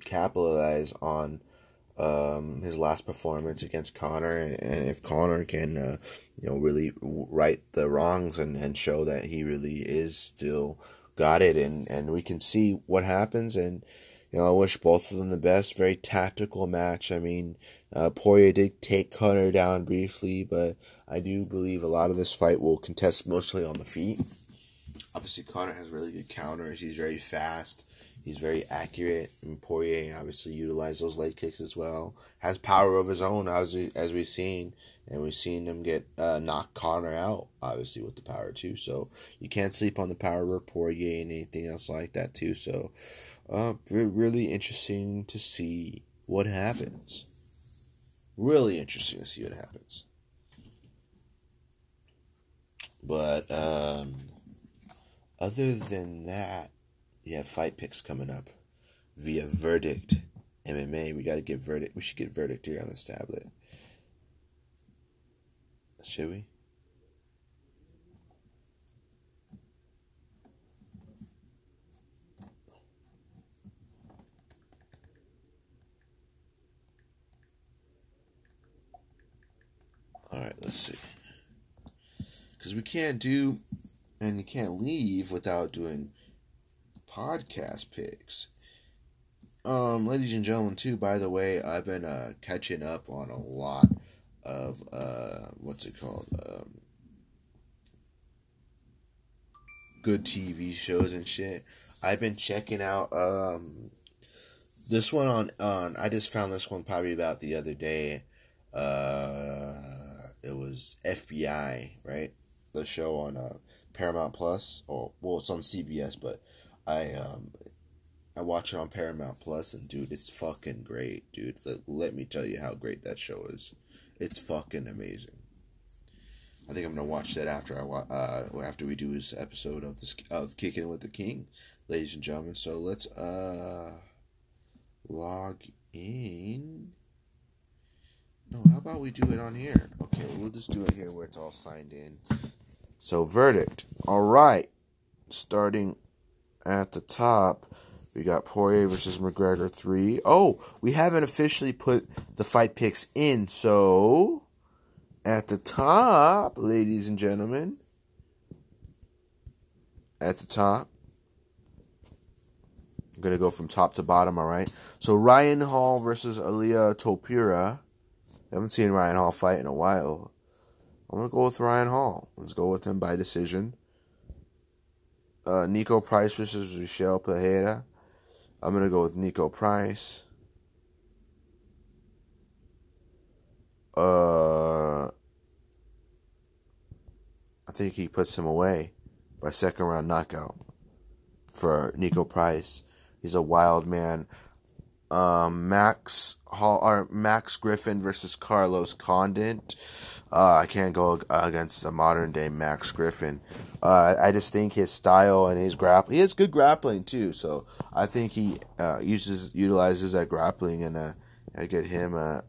capitalize on um, his last performance against Conor and, if Conor can, uh, you know, really right the wrongs and, and show that he really is still got it, and, and we can see what happens. And you know, I wish both of them the best. Very tactical match. I mean, uh, Poirier did take Conor down briefly, but I do believe a lot of this fight will contest mostly on the feet. Obviously, Conor has really good counters. He's very fast. He's very accurate. And Poirier obviously utilizes those leg kicks as well. Has power of his own, as we, as we've seen, and we've seen them get uh, knock Conor out, obviously with the power too. So you can't sleep on the power of Poirier and anything else like that too. So uh, really interesting to see what happens. Really interesting to see what happens. But um, other than that, you have fight picks coming up via Verdict MMA. We got to get Verdict. We should get Verdict here on this tablet. Should we? All right, let's see. Because we can't do, and you can't leave without doing podcast picks. Um, ladies and gentlemen, too. By the way, I've been uh, catching up on a lot of uh, what's it called? Um, good TV shows and shit. I've been checking out um, this one on on. I just found this one probably about the other day. Uh, it was FBI, right? The show on uh, Paramount Plus, or well, it's on CBS, but I um I watch it on Paramount Plus, and dude, it's fucking great, dude. Let, let me tell you how great that show is. It's fucking amazing. I think I'm gonna watch that after I uh after we do this episode of this of Kicking with the King, ladies and gentlemen. So let's uh log in. No, how about we do it on here? Okay, we'll just do it here where it's all signed in. So verdict. All right, starting at the top. We got Poirier versus McGregor 3. Oh, we haven't officially put the fight picks in, so at the top, ladies and gentlemen, at the top, I'm going to go from top to bottom, all right? So Ryan Hall versus Ilia Topuria. I haven't seen Ryan Hall fight in a while. I'm going to go with Ryan Hall. Let's go with him by decision. Uh, Niko Price versus Michel Pereira. I'm going to go with Niko Price. Uh, I think he puts him away by second round knockout for Niko Price. He's a wild man. Um, Max Hall or Max Griffin versus Carlos Condit. Uh, I can't go against a modern day Max Griffin. Uh, I just think his style and his grappling. He has good grappling too, so I think he uh, uses utilizes that grappling and uh, I get him uh,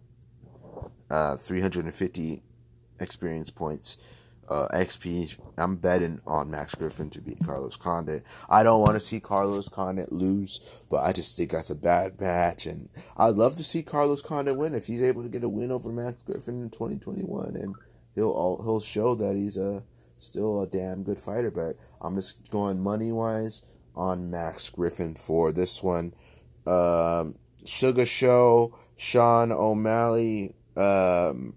uh, 350 experience points uh, XP. I'm betting on Max Griffin to beat Carlos Condit. I don't want to see Carlos Condit lose, but I just think that's a bad match, and I'd love to see Carlos Condit win if he's able to get a win over Max Griffin in 2021, and he'll he'll show that he's a still a damn good fighter. But I'm just going money wise on Max Griffin for this one. Um, Sugar Show, Sean O'Malley. Um,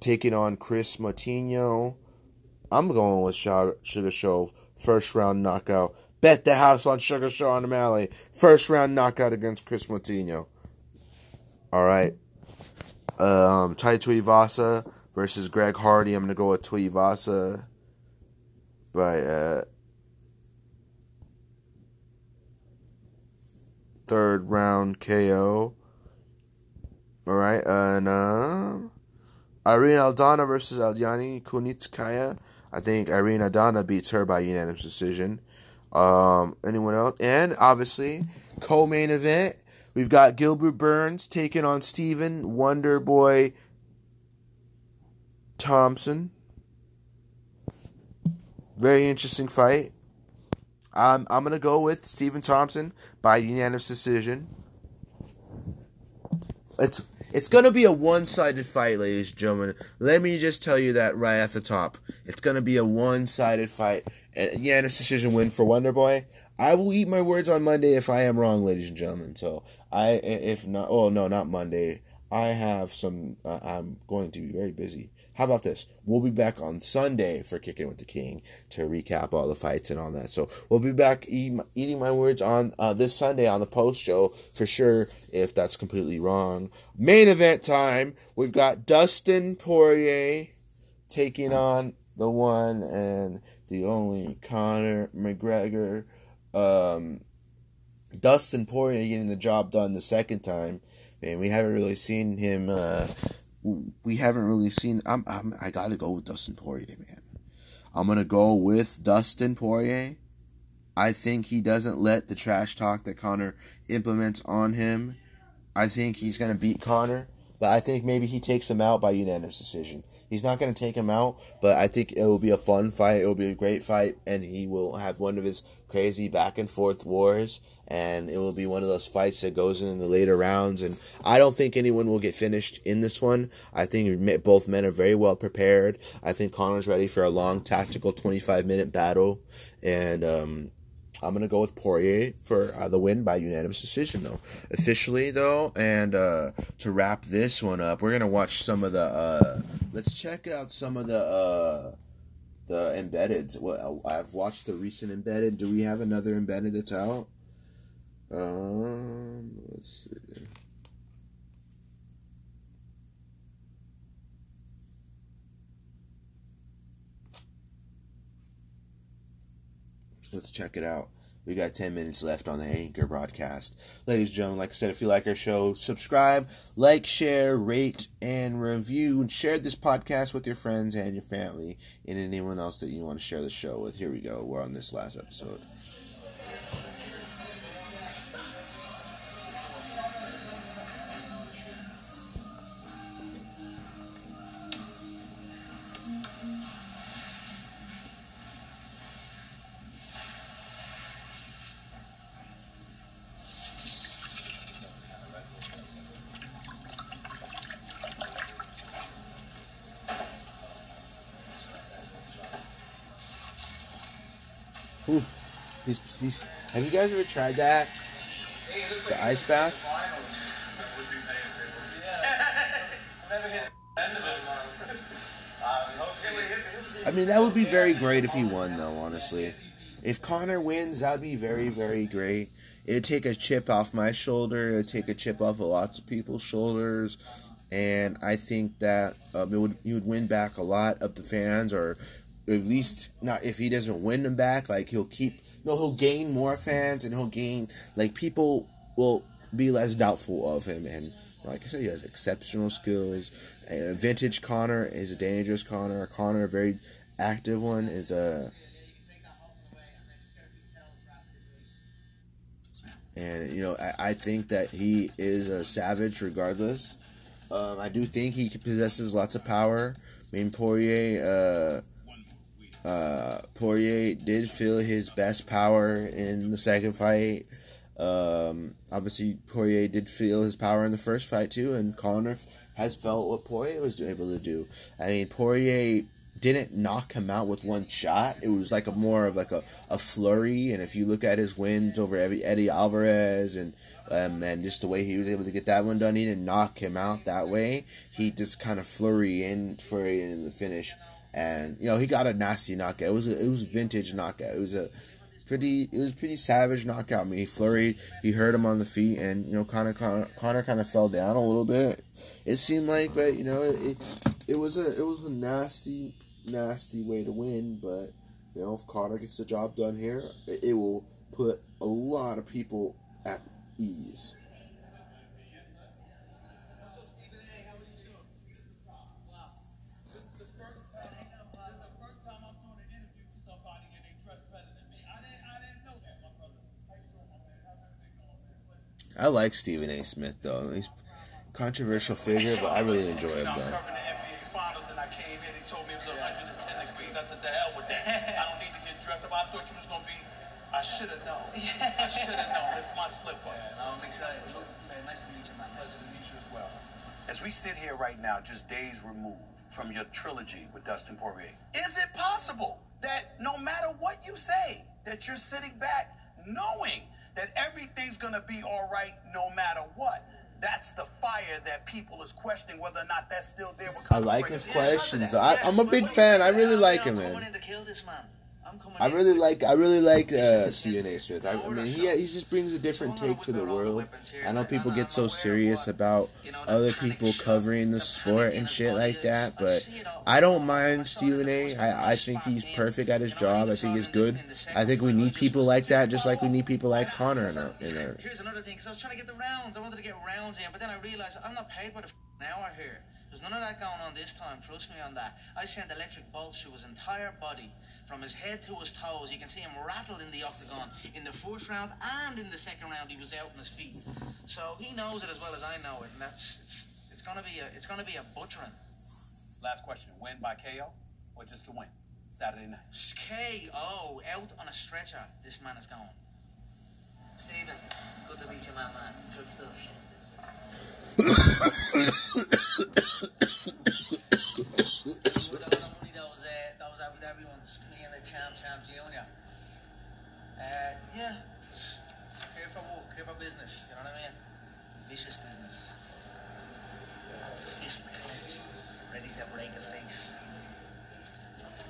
taking on Kris Moutinho. I'm going with Sugar Show first round knockout. Bet the house on Sugar Show on the O'Malley. First round knockout against Kris Moutinho. All right. Um, Tai Tuivasa versus Greg Hardy. I'm gonna go with Tuivasa by uh, third round KO. All right, and um. Irene Aldana versus Eliana Kunitskaya. I think Irene Aldana beats her by unanimous decision. Um, anyone else? And obviously, co-main event. We've got Gilbert Burns taking on Stephen Wonder Boy Thompson. Very interesting fight. Um, I'm gonna go with Stephen Thompson by unanimous decision. It's it's going to be a one sided fight, ladies and gentlemen. Let me just tell you that right at the top. It's going to be a one sided fight. And this decision win for Wonder Boy. I will eat my words on Monday if I am wrong, ladies and gentlemen. So I, if not, oh no, not Monday. I have some. Uh, I'm going to be very busy. How about this? We'll be back on Sunday for Kicking with the King to recap all the fights and all that. So we'll be back eat, eating my words on uh, this Sunday on the post show for sure. If that's completely wrong, main event time. We've got Dustin Poirier taking on the one and the only Conor McGregor. Um, Dustin Poirier getting the job done the second time. And we haven't really seen him uh, we haven't really seen. I'm, I'm I gotta go with Dustin Poirier, man. I'm gonna go with Dustin Poirier. I think he doesn't let the trash talk that Conor implements on him. I think he's gonna beat Conor, but I think maybe he takes him out by unanimous decision. He's not going to take him out, but I think it will be a fun fight. It will be a great fight, and he will have one of his crazy back and forth wars, and it will be one of those fights that goes in the later rounds. And I don't think anyone will get finished in this one. I think both men are very well prepared. I think Conor's ready for a long tactical 25 minute battle, and um, I'm gonna go with Poirier for uh, the win by unanimous decision, though. Officially, though, and uh, to wrap this one up, we're gonna watch some of the. Uh, let's check out some of the uh, the embedded. Well, I've watched the recent embedded. Do we have another embedded that's out? Um, let's see. Let's check it out. We got 10 minutes left on the Anchor broadcast. Ladies and gentlemen, like I said, if you like our show, subscribe, like, share, rate, and review. And share this podcast with your friends and your family and anyone else that you want to share the show with. Here we go. We're on this last episode. Guys ever tried that? The ice bath? I mean, that would be very great if he won, though, honestly. If Conor wins, that would be very, very great. It'd take a chip off my shoulder. It'd take a chip off of lots of people's shoulders. And I think that um, it would he would win back a lot of the fans, or at least not if he doesn't win them back, like he'll keep no, he'll gain more fans and he'll gain like people will be less doubtful of him and like I said, he has exceptional skills. Uh, vintage Conor is a dangerous Conor. Conor, a very active one, is a and you know I, I think that he is a savage regardless. Um, I do think he possesses lots of power. I mean Poirier. Uh, uh, Poirier did feel his best power in the second fight. Um, obviously, Poirier did feel his power in the first fight too, and Conor has felt what Poirier was able to do. I mean, Poirier didn't knock him out with one shot. It was like a more of like a, a flurry. And if you look at his wins over Eddie Alvarez and um, and just the way he was able to get that one done, he didn't knock him out that way. He just kind of flurry in for in the finish and you know he got a nasty knockout. It was a, it was vintage knockout. It was a pretty it was pretty savage knockout. I mean, he flurried, he hurt him on the feet, and you know Conor Conor, Conor kind of fell down a little bit. It seemed like, but you know it, it was a it was a nasty nasty way to win. But you know if Conor gets the job done here, it, it will put a lot of people at ease. I like Stephen A. Smith though. He's a controversial figure, but I really enjoy him though. I should have known. I should have known. This is my slip up. Yeah, I'm excited. Look, man, nice to meet you, man. Nice to meet you as well. As we sit here right now, just days removed from your trilogy with Dustin Poirier, is it possible that no matter what you say, that you're sitting back knowing that everything's going to be all right no matter what. That's the fire that people is questioning whether or not that's still there. I like his questions. I, am a big fan. I really like him, man. I really like I really like uh, Stephen A. Smith. I, I mean, he he just brings a different take to the world. I know people get so serious about other people covering the sport and shit like that, but I don't mind Stephen A. I I think he's perfect at his job. I think he's good. I think we need people like that, just like we need people like Conor in our. In our. Here's another thing, because I was trying to get the rounds. I wanted to get rounds in, but then I realized I'm not paid by the hour here. There's none of that going on this time. Trust me on that. I sent electric bolts through his entire body, from his head to his toes. You can see him rattled in the octagon in the first round and in the second round. He was out on his feet, so he knows it as well as I know it, and that's it's it's gonna be a it's gonna be a butchering. Last question: Win by KO or just to win? Saturday night. KO out on a stretcher. This man is gone. Stephen, good to meet you, my man. Good stuff.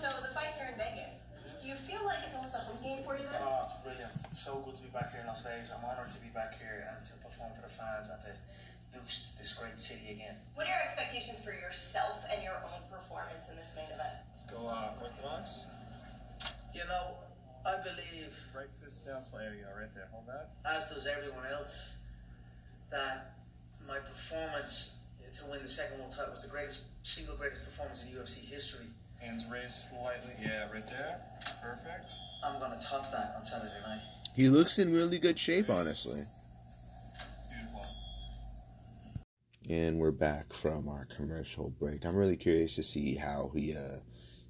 So the fights are in Vegas. Do you feel like it's almost a home game for you then? Oh, it's brilliant. It's so good to be back here in Las Vegas. I'm honored to be back here and to perform for the fans and to boost this great city again. What are your expectations for yourself and your own performance in this main event? Let's go uh, orthodox. You know, I believe, Right fist down. So there you go, right there. Hold that. as does everyone else, that my performance to win the second world title was the greatest, single greatest performance in UFC history. Hands raised slightly. Yeah, right there. Perfect. I'm gonna top that on Saturday night. He looks in really good shape, honestly. Beautiful. And we're back from our commercial break. I'm really curious to see how he uh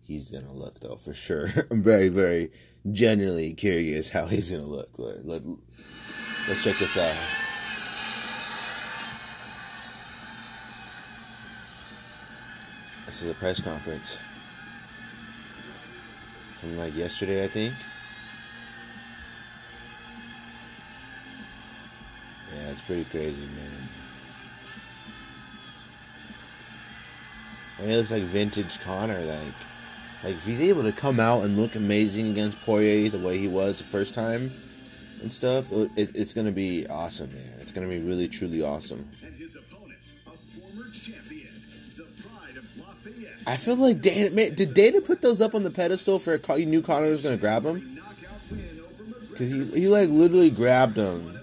he's gonna look though for sure. I'm very, very genuinely curious how he's gonna look. But let, let's check this out. This is a press conference from like yesterday, I think. Yeah, it's pretty crazy, man. And he looks like vintage Conor, like like if he's able to come out and look amazing against Poirier the way he was the first time and stuff, it, it- it's gonna be awesome, man. It's gonna be really truly awesome. and his opponent, a former champion, the pride of Lafayette. I feel like Dana man, did Dana put those up on the pedestal for Con- he knew Conor was gonna grab him Knockout win over McGregor. because he he like literally grabbed him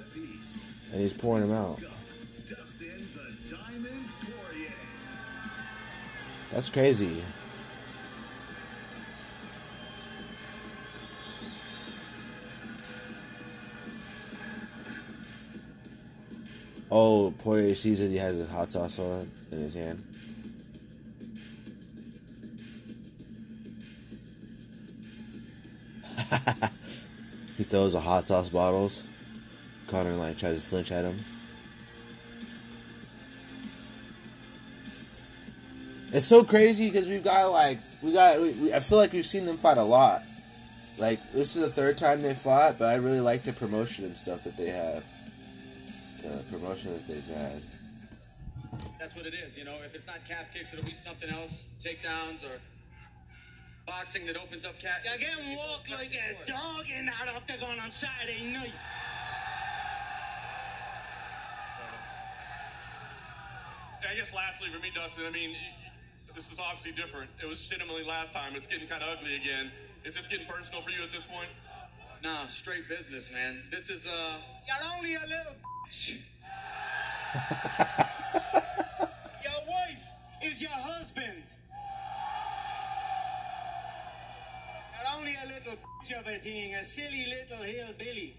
and he's pouring him out. That's crazy. Oh, Poirier sees it. He has his hot sauce on in his hand. he throws the hot sauce bottles. Conor like tries to flinch at him. It's so crazy because we've got like we got. We, we, I feel like we've seen them fight a lot. Like this is the third time they fought, but I really like the promotion and stuff that they have. The promotion that they've had. That's what it is, you know. If it's not calf kicks, it'll be something else, takedowns or boxing that opens up calf. Yeah, I can walk like a dog in that octagon on Saturday night. I guess lastly for me, Dustin, I mean, this is obviously different. It was legitimately last time. It's getting kind of ugly again. Is this getting personal for you at this point? Nah, straight business, man. This is uh, You're only a little bitch. Your wife is your husband. You're only a little bitch of a thing, a silly little hillbilly.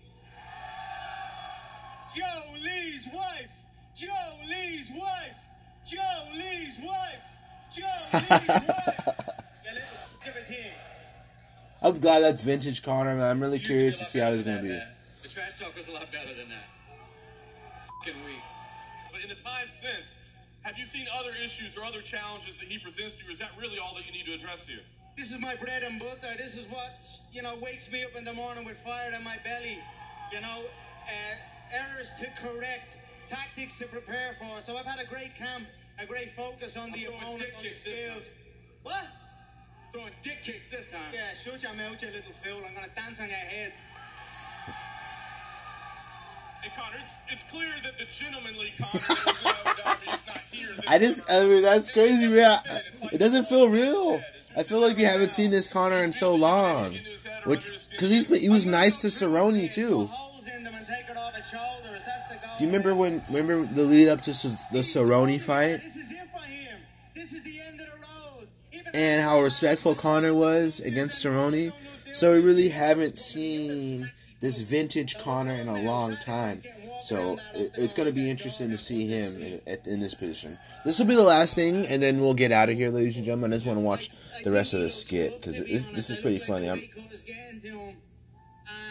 Joe Lee's wife. Joe Lee's wife. Joe I'm glad that's vintage Conor. Man. I'm really used be curious to see how he's gonna that, be. man. The trash talk was a lot better than that. Can we? But in the time since, have you seen other issues or other challenges that he presents to you? Is that really all that you need to address here? This is my bread and butter. This is what you know wakes me up in the morning with fire in my belly. You know, uh, errors to correct, tactics to prepare for. So I've had a great camp, a great focus on the I'm opponent, on the skills. What? Throwing dick kicks this time. Yeah, shut your mouth, you little fool. I'm gonna dance on your head. And Conor, it's, it's clear that the gentlemanly Conor that was in Abu Dhabi is not here. this I just, I mean, that's crazy, It man. doesn't It doesn't feel real. I feel like we haven't seen this Conor in so long, which because he's he was nice to Cerrone too. Do you remember when? Remember the lead up to the Cerrone fight This is it for him. This is the end of the road. Even and how respectful Conor was against Cerrone? So we really haven't seen this vintage Conor in a long time. So it's going to be interesting to see him in, in this position. This will be the last thing, and then we'll get out of here, ladies and gentlemen. I just want to watch the rest of the skit because this, this is pretty funny. I'm,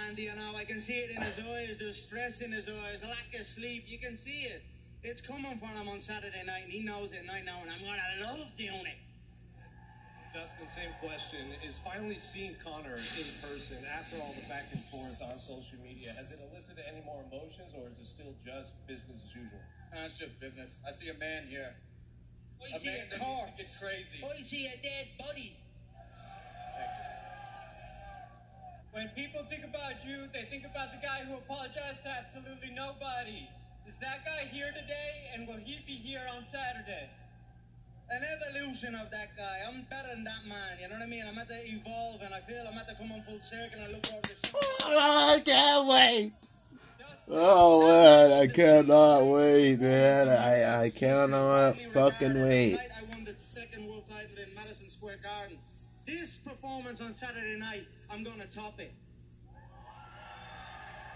And you know, I can see it in his eyes. There's stress in his eyes, lack of sleep. You can see it. It's coming for him on Saturday night, and he knows it. And I know, and I'm gonna love doing it. Dustin, same question. Is finally seeing Conor in person after all the back and forth on social media, has it elicited any more emotions or is it still just business as usual? No, it's just business. I see a man here. I A see man a that corpse. gets crazy. I see a dead body. When people think about you, they think about the guy who apologized to absolutely nobody. Is that guy here today, and will he be here on Saturday? An evolution of that guy. I'm better than that man. You know what I mean? I'm at to evolve, and I feel I'm at to come on full circle and I look over the shit. Oh, I can't wait. Oh man, I cannot wait, man. I I cannot fucking wait. I won the second world title in Madison Square Garden. This performance on Saturday night, I'm gonna top it.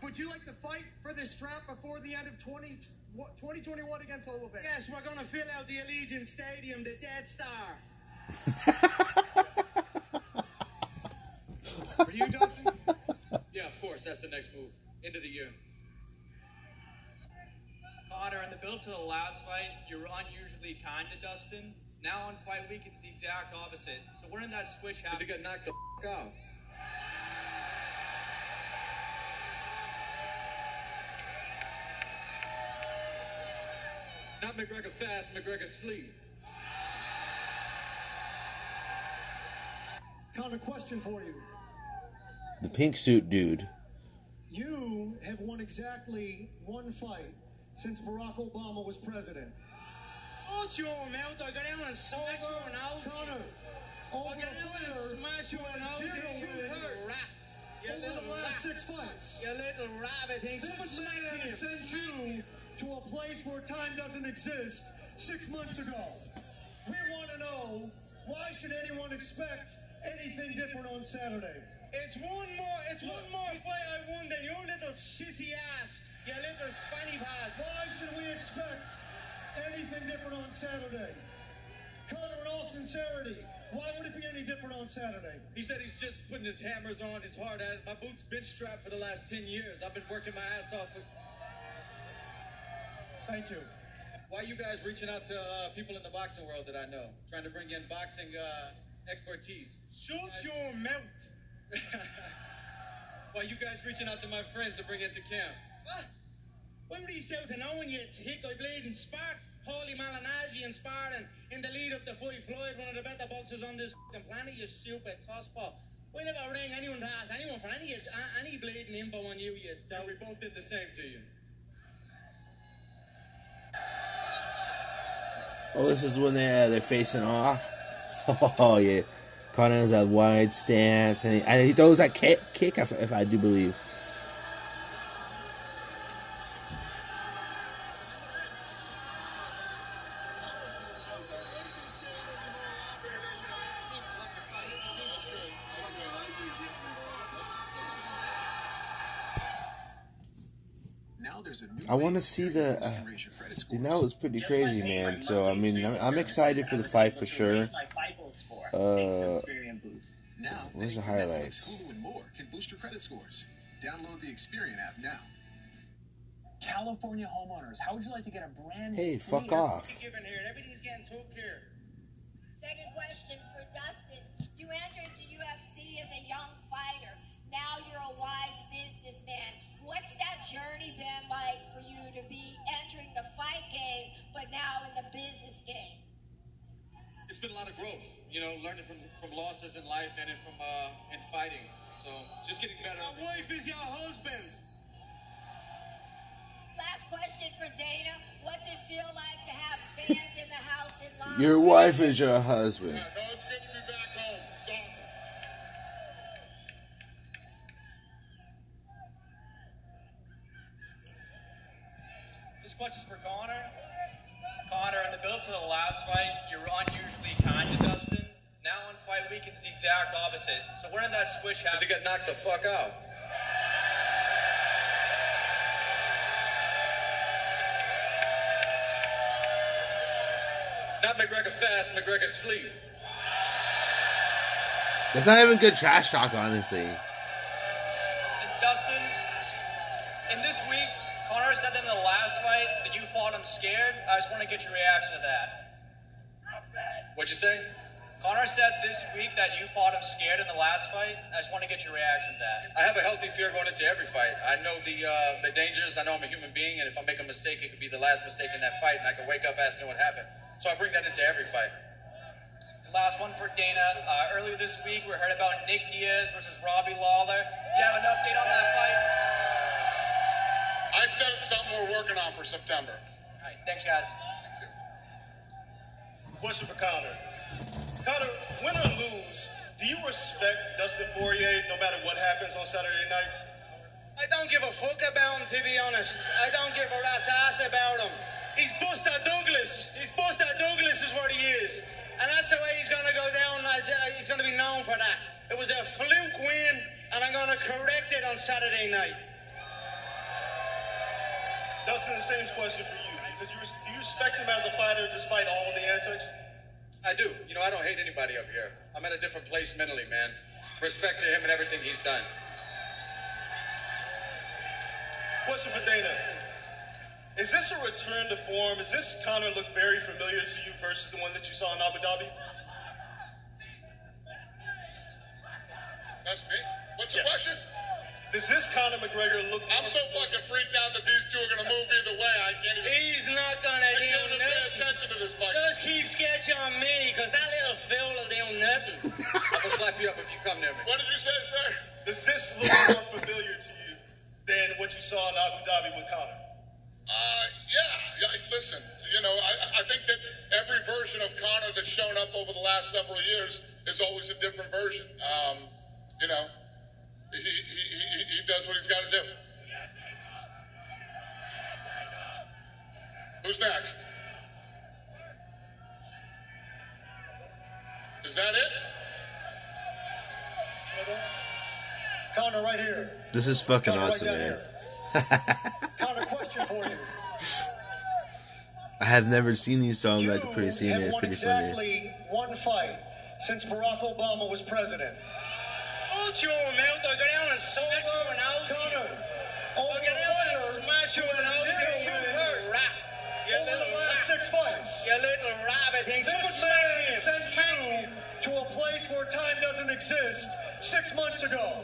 Would you like to fight for this strap before the end of 20, 2021 against Oliver? Yes, we're gonna fill out the Allegiant Stadium, the Death Star. Are you, Dustin? yeah, of course. That's the next move. End of the year. Conor, in the build to the last fight, you were unusually kind to Dustin. Now on fight week, it's the exact opposite. So we're in that switch Because he happen? got knocked the f- out. Not McGregor fast, McGregor sleep. Conor, question for you. The pink suit dude. You have won exactly one fight since Barack Obama was president. Watch your mouth, I got him and smash you and out. Conor, over got him a and smash you and out. zero You hurt rat. You over little the last rat. six fights. You little rabbit thinks you This smack man him. sent you to a place where time doesn't exist six months ago. We want to know why should anyone expect anything different on Saturday? It's one more, it's one more fight I won than your little sissy ass. You little funny pad. Why should we expect anything different on Saturday? Conor, in all sincerity, why would it be any different on Saturday? He said he's just putting his hammers on, his hard at it. My boots been strapped for the last 10 years. I've been working my ass off. For... Thank you. Why you guys reaching out to uh, people in the boxing world that I know? Trying to bring in boxing uh, expertise. Shut your mouth. Why you guys reaching out to my friends to bring into camp? What? Why would he shout to knowing you hick I bleeding spark Paulie Malignaggi and sparring in the lead up to Floyd Floyd, one of the better boxers on this f***ing planet, you stupid tosspot. We never rang anyone to ask anyone for any any bleeding info on you, you Now dope. we both did the same to you. Oh, this is when they uh, they're facing off. Oh yeah, Conor has a wide stance, and he, and he throws that kick, kick if, if I do believe. I want to see the. Uh, raise your credit dude, that was pretty crazy, man. So I mean, I'm, I'm excited for the fight for sure. Uh, Now, where's the Netflix, highlights? Hulu, and more can boost your credit scores. Download the Experian app now. California homeowners, how would you like to get a brand Hey, fuck off. Given here, everything's getting took here. Second question for Dustin. You entered the UFC as a young fighter. Now you're a wise businessman. What's that journey been like for you to be entering the fight game, but now in the business game? It's been a lot of growth, you know, learning from, from losses in life and in, from uh, in fighting. So just getting better. My wife is your husband. Last question for Dana. What's it feel like to have fans in the house in Las Your wife is your husband. No, This question's for Conor. Conor, in the build to the last fight, you were unusually kind to Dustin. Now on fight week, it's the exact opposite. So when did that switch Because he happen? got knocked the fuck out. Not McGregor fast, McGregor sleep. That's not even good trash talk, honestly. And Dustin, in this week, Conor said that in the last fight that you fought him scared. I just want to get your reaction to that. What'd you say? Conor said this week that you fought him scared in the last fight. I just want to get your reaction to that. I have a healthy fear going into every fight. I know the uh, the dangers. I know I'm a human being, and if I make a mistake, it could be the last mistake in that fight, and I could wake up asking what happened. So I bring that into every fight. Last one for Dana. Uh, earlier this week, we heard about Nick Diaz versus Robbie Lawler. Do you have an update on that fight? I said it's something we're working on for September. All right, thanks, guys. Question for Conor. Conor, win or lose, do you respect Dustin Poirier no matter what happens on Saturday night? I don't give a fuck about him, to be honest. I don't give a rat's ass about him. He's Buster Douglas. He's Buster Douglas is what he is. And that's the way he's going to go down. As, uh, he's going to be known for that. It was a fluke win, and I'm going to correct it on Saturday night. Dustin, the same question for you. Because you, do you respect him as a fighter despite all the antics? I do. You know, I don't hate anybody up here. I'm at a different place mentally, man. Respect to him and everything he's done. Question for Dana. Is this a return to form? Does this Conor look very familiar to you versus the one that you saw in Abu Dhabi? That's me. What's the question? Does this Conor McGregor look? I'm so fucking freaked out that these two are gonna move either way. I can't even. He's not going to I do can't even pay attention to this fight. Just keep sketching on me, because that little fool will do nothing. I will slap you up if you come near me. What did you say, sir? Does this look more familiar to you than what you saw in Abu Dhabi with Conor? Uh, yeah. yeah. Listen, you know, I, I think that every version of Conor that's shown up over the last several years is always a different version. Um, you know, he, he, he, he does what he's got to do. Who's next? Is that it? Conor, right here. This is fucking Conor, awesome, down man. here. Conor, question for you. I have never seen these songs. I You could pretty seen have it. It's won pretty funny. exactly one fight since Barack Obama was president. Hold your mouth, or go down and smash you an nose. Conor, Or over go down and smash you an nose. zero You rat. You over the little last rat. six fights. You little rabbit thing. This Someone man sent you to a place where time doesn't exist six months ago.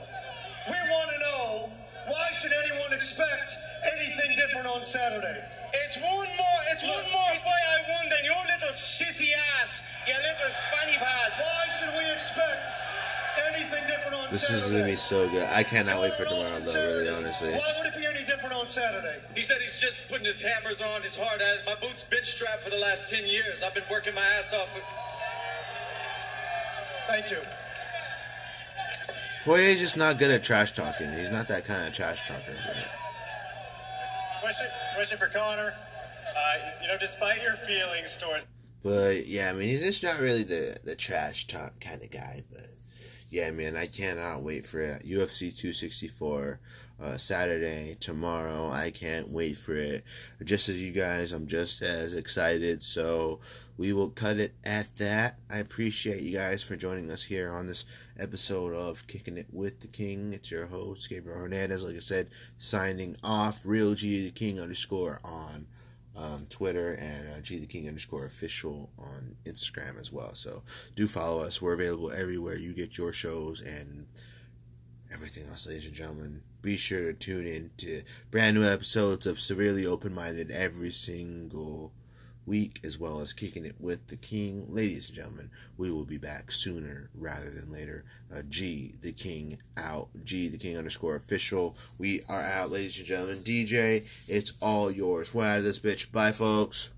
We want to know why should anyone expect anything different on Saturday? It's one more, it's one more fight I won than your little sissy ass, you little fanny pad. Why should we expect anything different on This is gonna be so good. I cannot wait for tomorrow, though. Saturday, Really, honestly. Why would it be any different on Saturday? He said he's just putting his hammers on, his hard at it. My boots been strapped for the last 10 years. I've been working my ass off. For... Thank you. Poirier's just not good at trash talking. He's not that kind of trash talker. But Question, question for Conor. Uh, you know, despite your feelings towards But yeah, I mean, he's just not really the the trash talk kind of guy. But yeah, man, I cannot wait for it. UFC 264 uh, Saturday tomorrow. I can't wait for it. Just as you guys, I'm just as excited. So we will cut it at that. I appreciate you guys for joining us here on this episode of Kicking It with the King. It's your host Gabriel Hernandez. Like I said, signing off. Real G the King underscore on um, Twitter and uh, G the King underscore official on Instagram as well. So do follow us. We're available everywhere you get your shows and everything else, ladies and gentlemen. Be sure to tune in to brand new episodes of Severely Open Minded every single week, as well as Kicking It with the King. Ladies and gentlemen, we will be back sooner rather than later. Uh, G the King out. G the King underscore official. We are out, ladies and gentlemen. DJ, it's all yours. We're out of this bitch. Bye, folks.